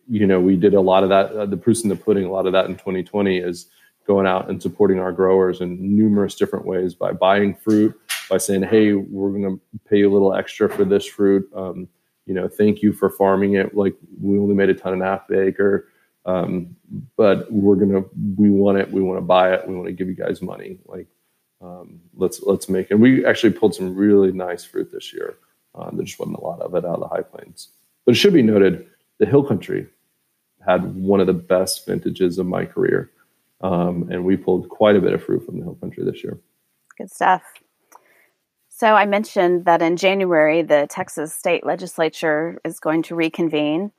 you know, we did a lot of that. Uh, the proofs in the pudding, a lot of that in 2020 is going out and supporting our growers in numerous different ways by buying fruit, by saying, "Hey, we're going to pay you a little extra for this fruit." Um, you know, thank you for farming it. Like we only made a ton and a half acre, um, but we're gonna, we want it. We want to buy it. We want to give you guys money. Like, um, let's let's make it. We actually pulled some really nice fruit this year. Uh, there just wasn't a lot of it out of the high plains, but it should be noted the hill country had one of the best vintages of my career. Um, and we pulled quite a bit of fruit from the hill country this year. Good stuff. So I mentioned that in January, the Texas state legislature is going to reconvene.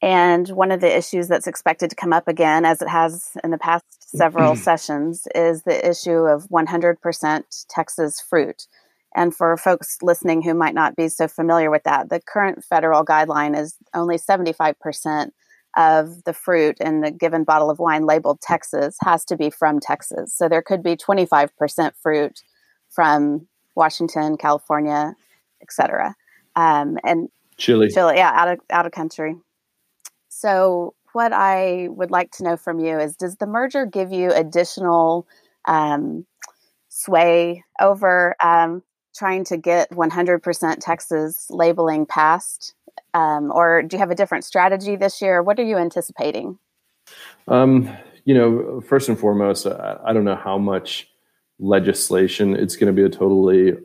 And one of the issues that's expected to come up again, as it has in the past several mm-hmm. sessions, is the issue of 100% Texas fruit. And for folks listening who might not be so familiar with that, the current federal guideline is only 75% of the fruit in the given bottle of wine labeled Texas has to be from Texas. So there could be 25% fruit from Washington, California, etc. Um, and Chile. Chile, yeah, out of out of country. So what I would like to know from you is does the merger give you additional um, sway over um, trying to get 100% Texas labeling passed um, or do you have a different strategy this year? What are you anticipating? Um, you know, first and foremost, I, I don't know how much legislation. It's going to be a totally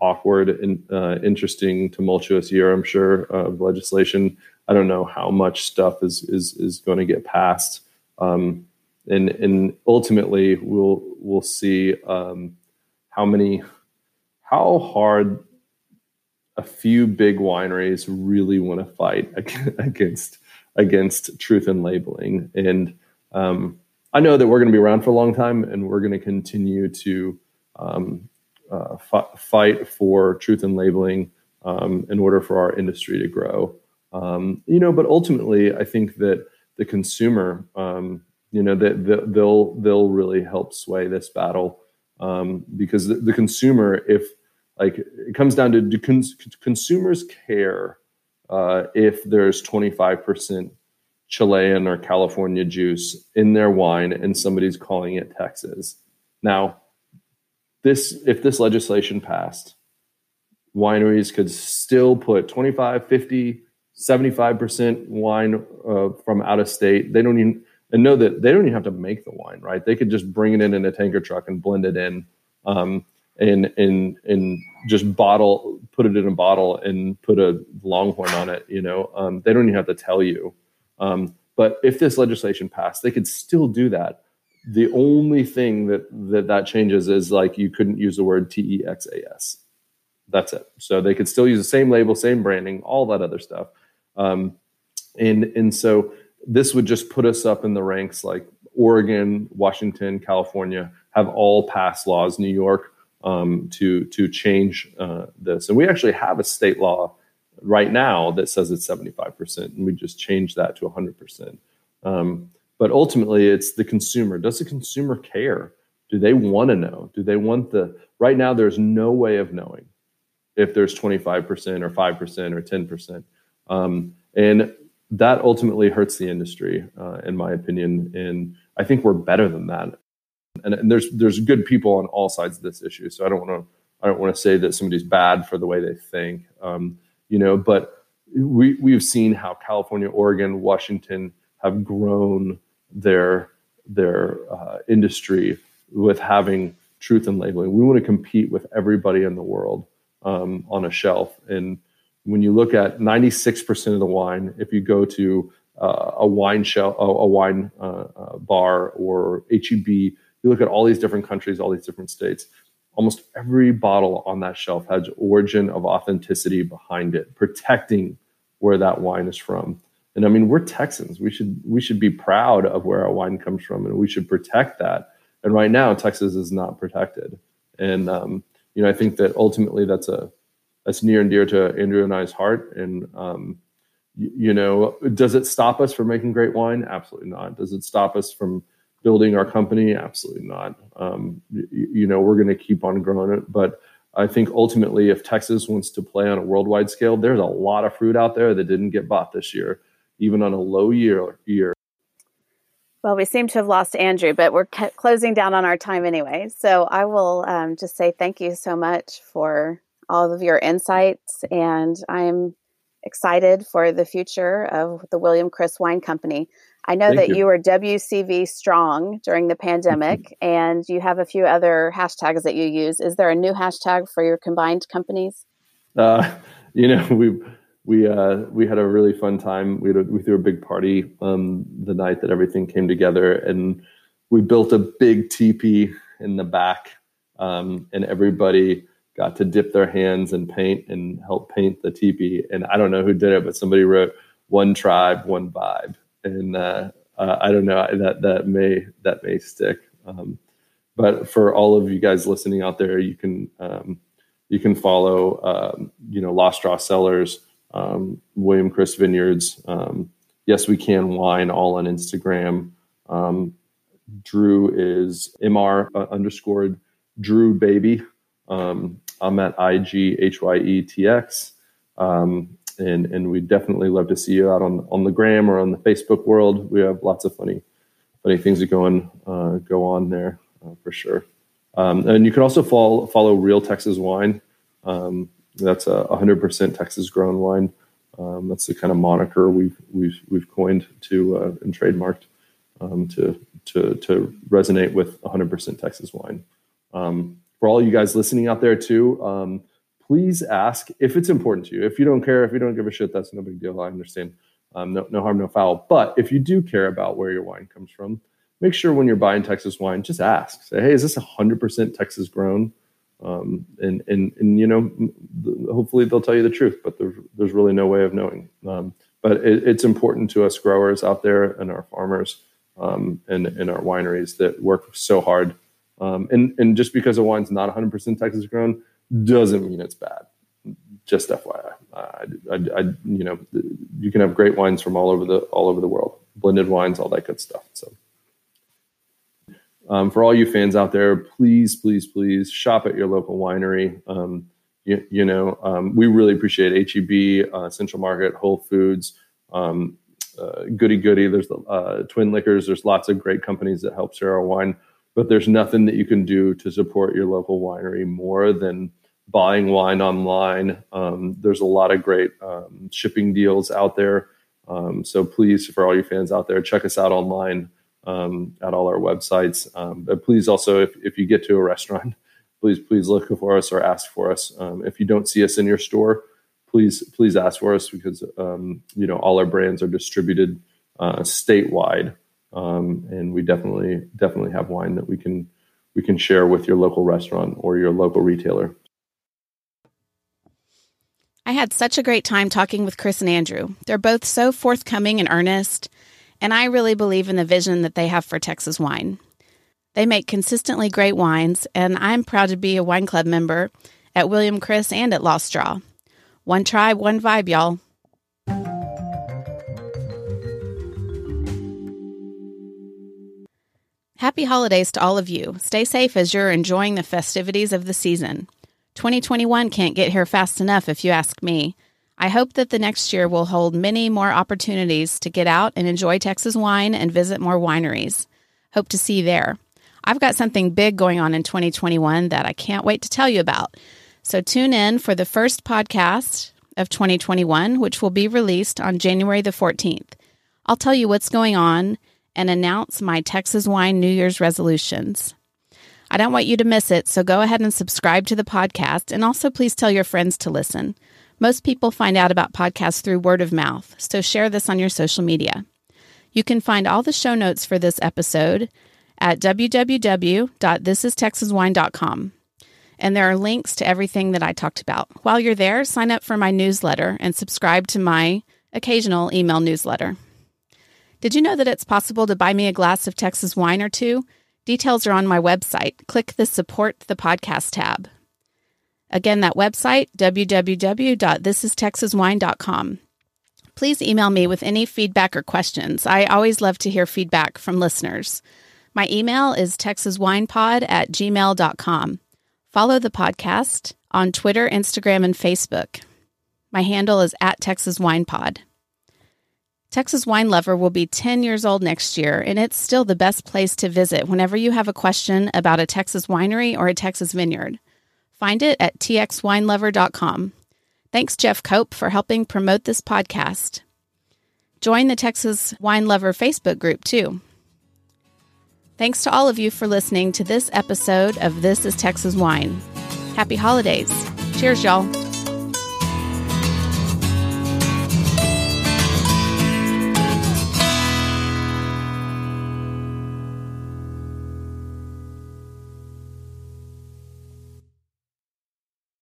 awkward and uh, interesting, tumultuous year. I'm sure of legislation. I don't know how much stuff is is is going to get passed, um, and and ultimately we'll we'll see um, how many how hard a few big wineries really want to fight against against truth and labeling. And um, I know that we're going to be around for a long time, and we're going to continue to um, uh, f- fight for truth and labeling um, in order for our industry to grow. Um, you know, but ultimately, I think that the consumer, um, you know, that the, they'll they'll really help sway this battle um, because the, the consumer, if like it comes down to do cons- consumers care uh, if there's 25% Chilean or California juice in their wine and somebody's calling it Texas. Now, this if this legislation passed, wineries could still put 25, 50, 75% wine uh, from out of state. They don't even and know that they don't even have to make the wine, right? They could just bring it in in a tanker truck and blend it in. Um, and and and just bottle put it in a bottle and put a longhorn on it you know um, they don't even have to tell you um, But if this legislation passed, they could still do that. The only thing that that, that changes is like you couldn't use the word T E X A S. That's it. So they could still use the same label, same branding, all that other stuff. Um, and and so this would just put us up in the ranks like Oregon, Washington, California have all passed laws. New York um, to to change uh, this, and we actually have a state law right now that says it's 75%, and we just changed that to 100%. Um, but ultimately, it's the consumer. Does the consumer care? Do they want to know? Do they want the right now? There's no way of knowing if there's 25% or 5% or 10%. Um, and that ultimately hurts the industry, uh, in my opinion. And I think we're better than that. And, and there's there's good people on all sides of this issue. So I don't want to I don't want to say that somebody's bad for the way they think. Um, you know, but we we've seen how California, Oregon, Washington have grown their their uh, industry with having truth in labeling. We want to compete with everybody in the world um, on a shelf. And when you look at 96% of the wine, if you go to uh, a wine shelf, a, a wine uh, uh bar or HEB, you look at all these different countries, all these different states. Almost every bottle on that shelf has origin of authenticity behind it, protecting where that wine is from. And I mean, we're Texans. We should we should be proud of where our wine comes from, and we should protect that. And right now, Texas is not protected. And um, you know, I think that ultimately that's a that's near and dear to Andrew and I's heart. And um, you, you know, does it stop us from making great wine? Absolutely not. Does it stop us from building our company? Absolutely not. Um, you, you, know, we're going to keep on growing it, but I think ultimately, if Texas wants to play on a worldwide scale, there's a lot of fruit out there that didn't get bought this year, even on a low year year. Well, we seem to have lost Andrew, but we're closing down on our time anyway. So I will um, just say thank you so much for all of your insights, and I'm excited for the future of the William Chris Wine Company. I know Thank that you. you. were WCV strong during the pandemic, and you have a few other hashtags that you use. Is there a new hashtag for your combined companies? Uh, you know, we we uh, we had a really fun time. We, a, we threw a big party um, the night that everything came together, and we built a big teepee in the back, um, and everybody got to dip their hands and paint and help paint the teepee. And I don't know who did it, but somebody wrote "One Tribe, One Vibe," and uh, uh, I don't know that that may that may stick. Um, but for all of you guys listening out there, you can um, you can follow um, you know Lost Draw Cellars um, William Chris Vineyards. Um, yes, we can wine all on Instagram. Um, Drew is Mr uh, underscored Drew Baby. I'm at IGHYETX. Um, and, and we definitely love to see you out on, on the gram or on the Facebook world. We have lots of funny, funny things that go on, uh, go on there uh, for sure. Um, and you can also follow, follow Real Texas Wine. Um, that's a 100% Texas grown wine. Um, that's the kind of moniker we've we've we've coined to uh, and trademarked um, to to to resonate with 100% Texas wine. Um, for all you guys listening out there too, um, please ask if it's important to you. If you don't care, if you don't give a shit, that's no big deal. I understand. Um, no, no harm, no foul. But if you do care about where your wine comes from, make sure when you're buying Texas wine, just ask. Say, hey, is this 100% Texas grown? Um, and and and you know, hopefully they'll tell you the truth, but there's there's really no way of knowing. Um, but it, it's important to us growers out there and our farmers um, and and our wineries that work so hard. Um, and and just because a wine's not 100% Texas grown doesn't mean it's bad. Just FYI, I, I, I, you know, you can have great wines from all over the all over the world, blended wines, all that good stuff. So. Um, for all you fans out there, please, please, please shop at your local winery. Um, you, you, know, um, we really appreciate HEB, uh, Central Market, Whole Foods, um, uh, Goody Goody. There's uh, Twin Liquors. There's lots of great companies that help share our wine, but there's nothing that you can do to support your local winery more than buying wine online. Um, there's a lot of great um, shipping deals out there. so please, for all your fans out there, check us out online um, at all our websites. Um, but please also, if, if you get to a restaurant, please please look for us or ask for us. Um, if you don't see us in your store, please please ask for us because um, you know all our brands are distributed uh, statewide. Um, and we definitely definitely have wine that we can we can share with your local restaurant or your local retailer. I had such a great time talking with Chris and Andrew. They're both so forthcoming and earnest, and I really believe in the vision that they have for Texas wine. They make consistently great wines, and I'm proud to be a wine club member at William Chris and at Lost Draw. One tribe, one vibe, y'all. Happy holidays to all of you. Stay safe as you're enjoying the festivities of the season. 2021 can't get here fast enough, if you ask me. I hope that the next year will hold many more opportunities to get out and enjoy Texas wine and visit more wineries. Hope to see you there. I've got something big going on in 2021 that I can't wait to tell you about. So tune in for the first podcast of 2021, which will be released on January the 14th. I'll tell you what's going on and announce my Texas Wine New Year's resolutions. I don't want you to miss it, so go ahead and subscribe to the podcast and also please tell your friends to listen. Most people find out about podcasts through word of mouth, so share this on your social media. You can find all the show notes for this episode at www.thisistexaswine.com. And there are links to everything that I talked about. While you're there, sign up for my newsletter and subscribe to my occasional email newsletter. Did you know that it's possible to buy me a glass of Texas wine or two? Details are on my website. Click the Support the Podcast tab. Again, that website, www.thisistexaswine.com. Please email me with any feedback or questions. I always love to hear feedback from listeners. My email is texaswinepod at gmail.com. Follow the podcast on Twitter, Instagram, and Facebook. My handle is at Texas Wine Pod. Texas Wine Lover will be 10 years old next year, and it's still the best place to visit whenever you have a question about a Texas winery or a Texas vineyard. Find it at txwinelover.com. Thanks, Jeff Cope, for helping promote this podcast. Join the Texas Wine Lover Facebook group, too. Thanks to all of you for listening to this episode of This is Texas Wine. Happy holidays. Cheers, y'all.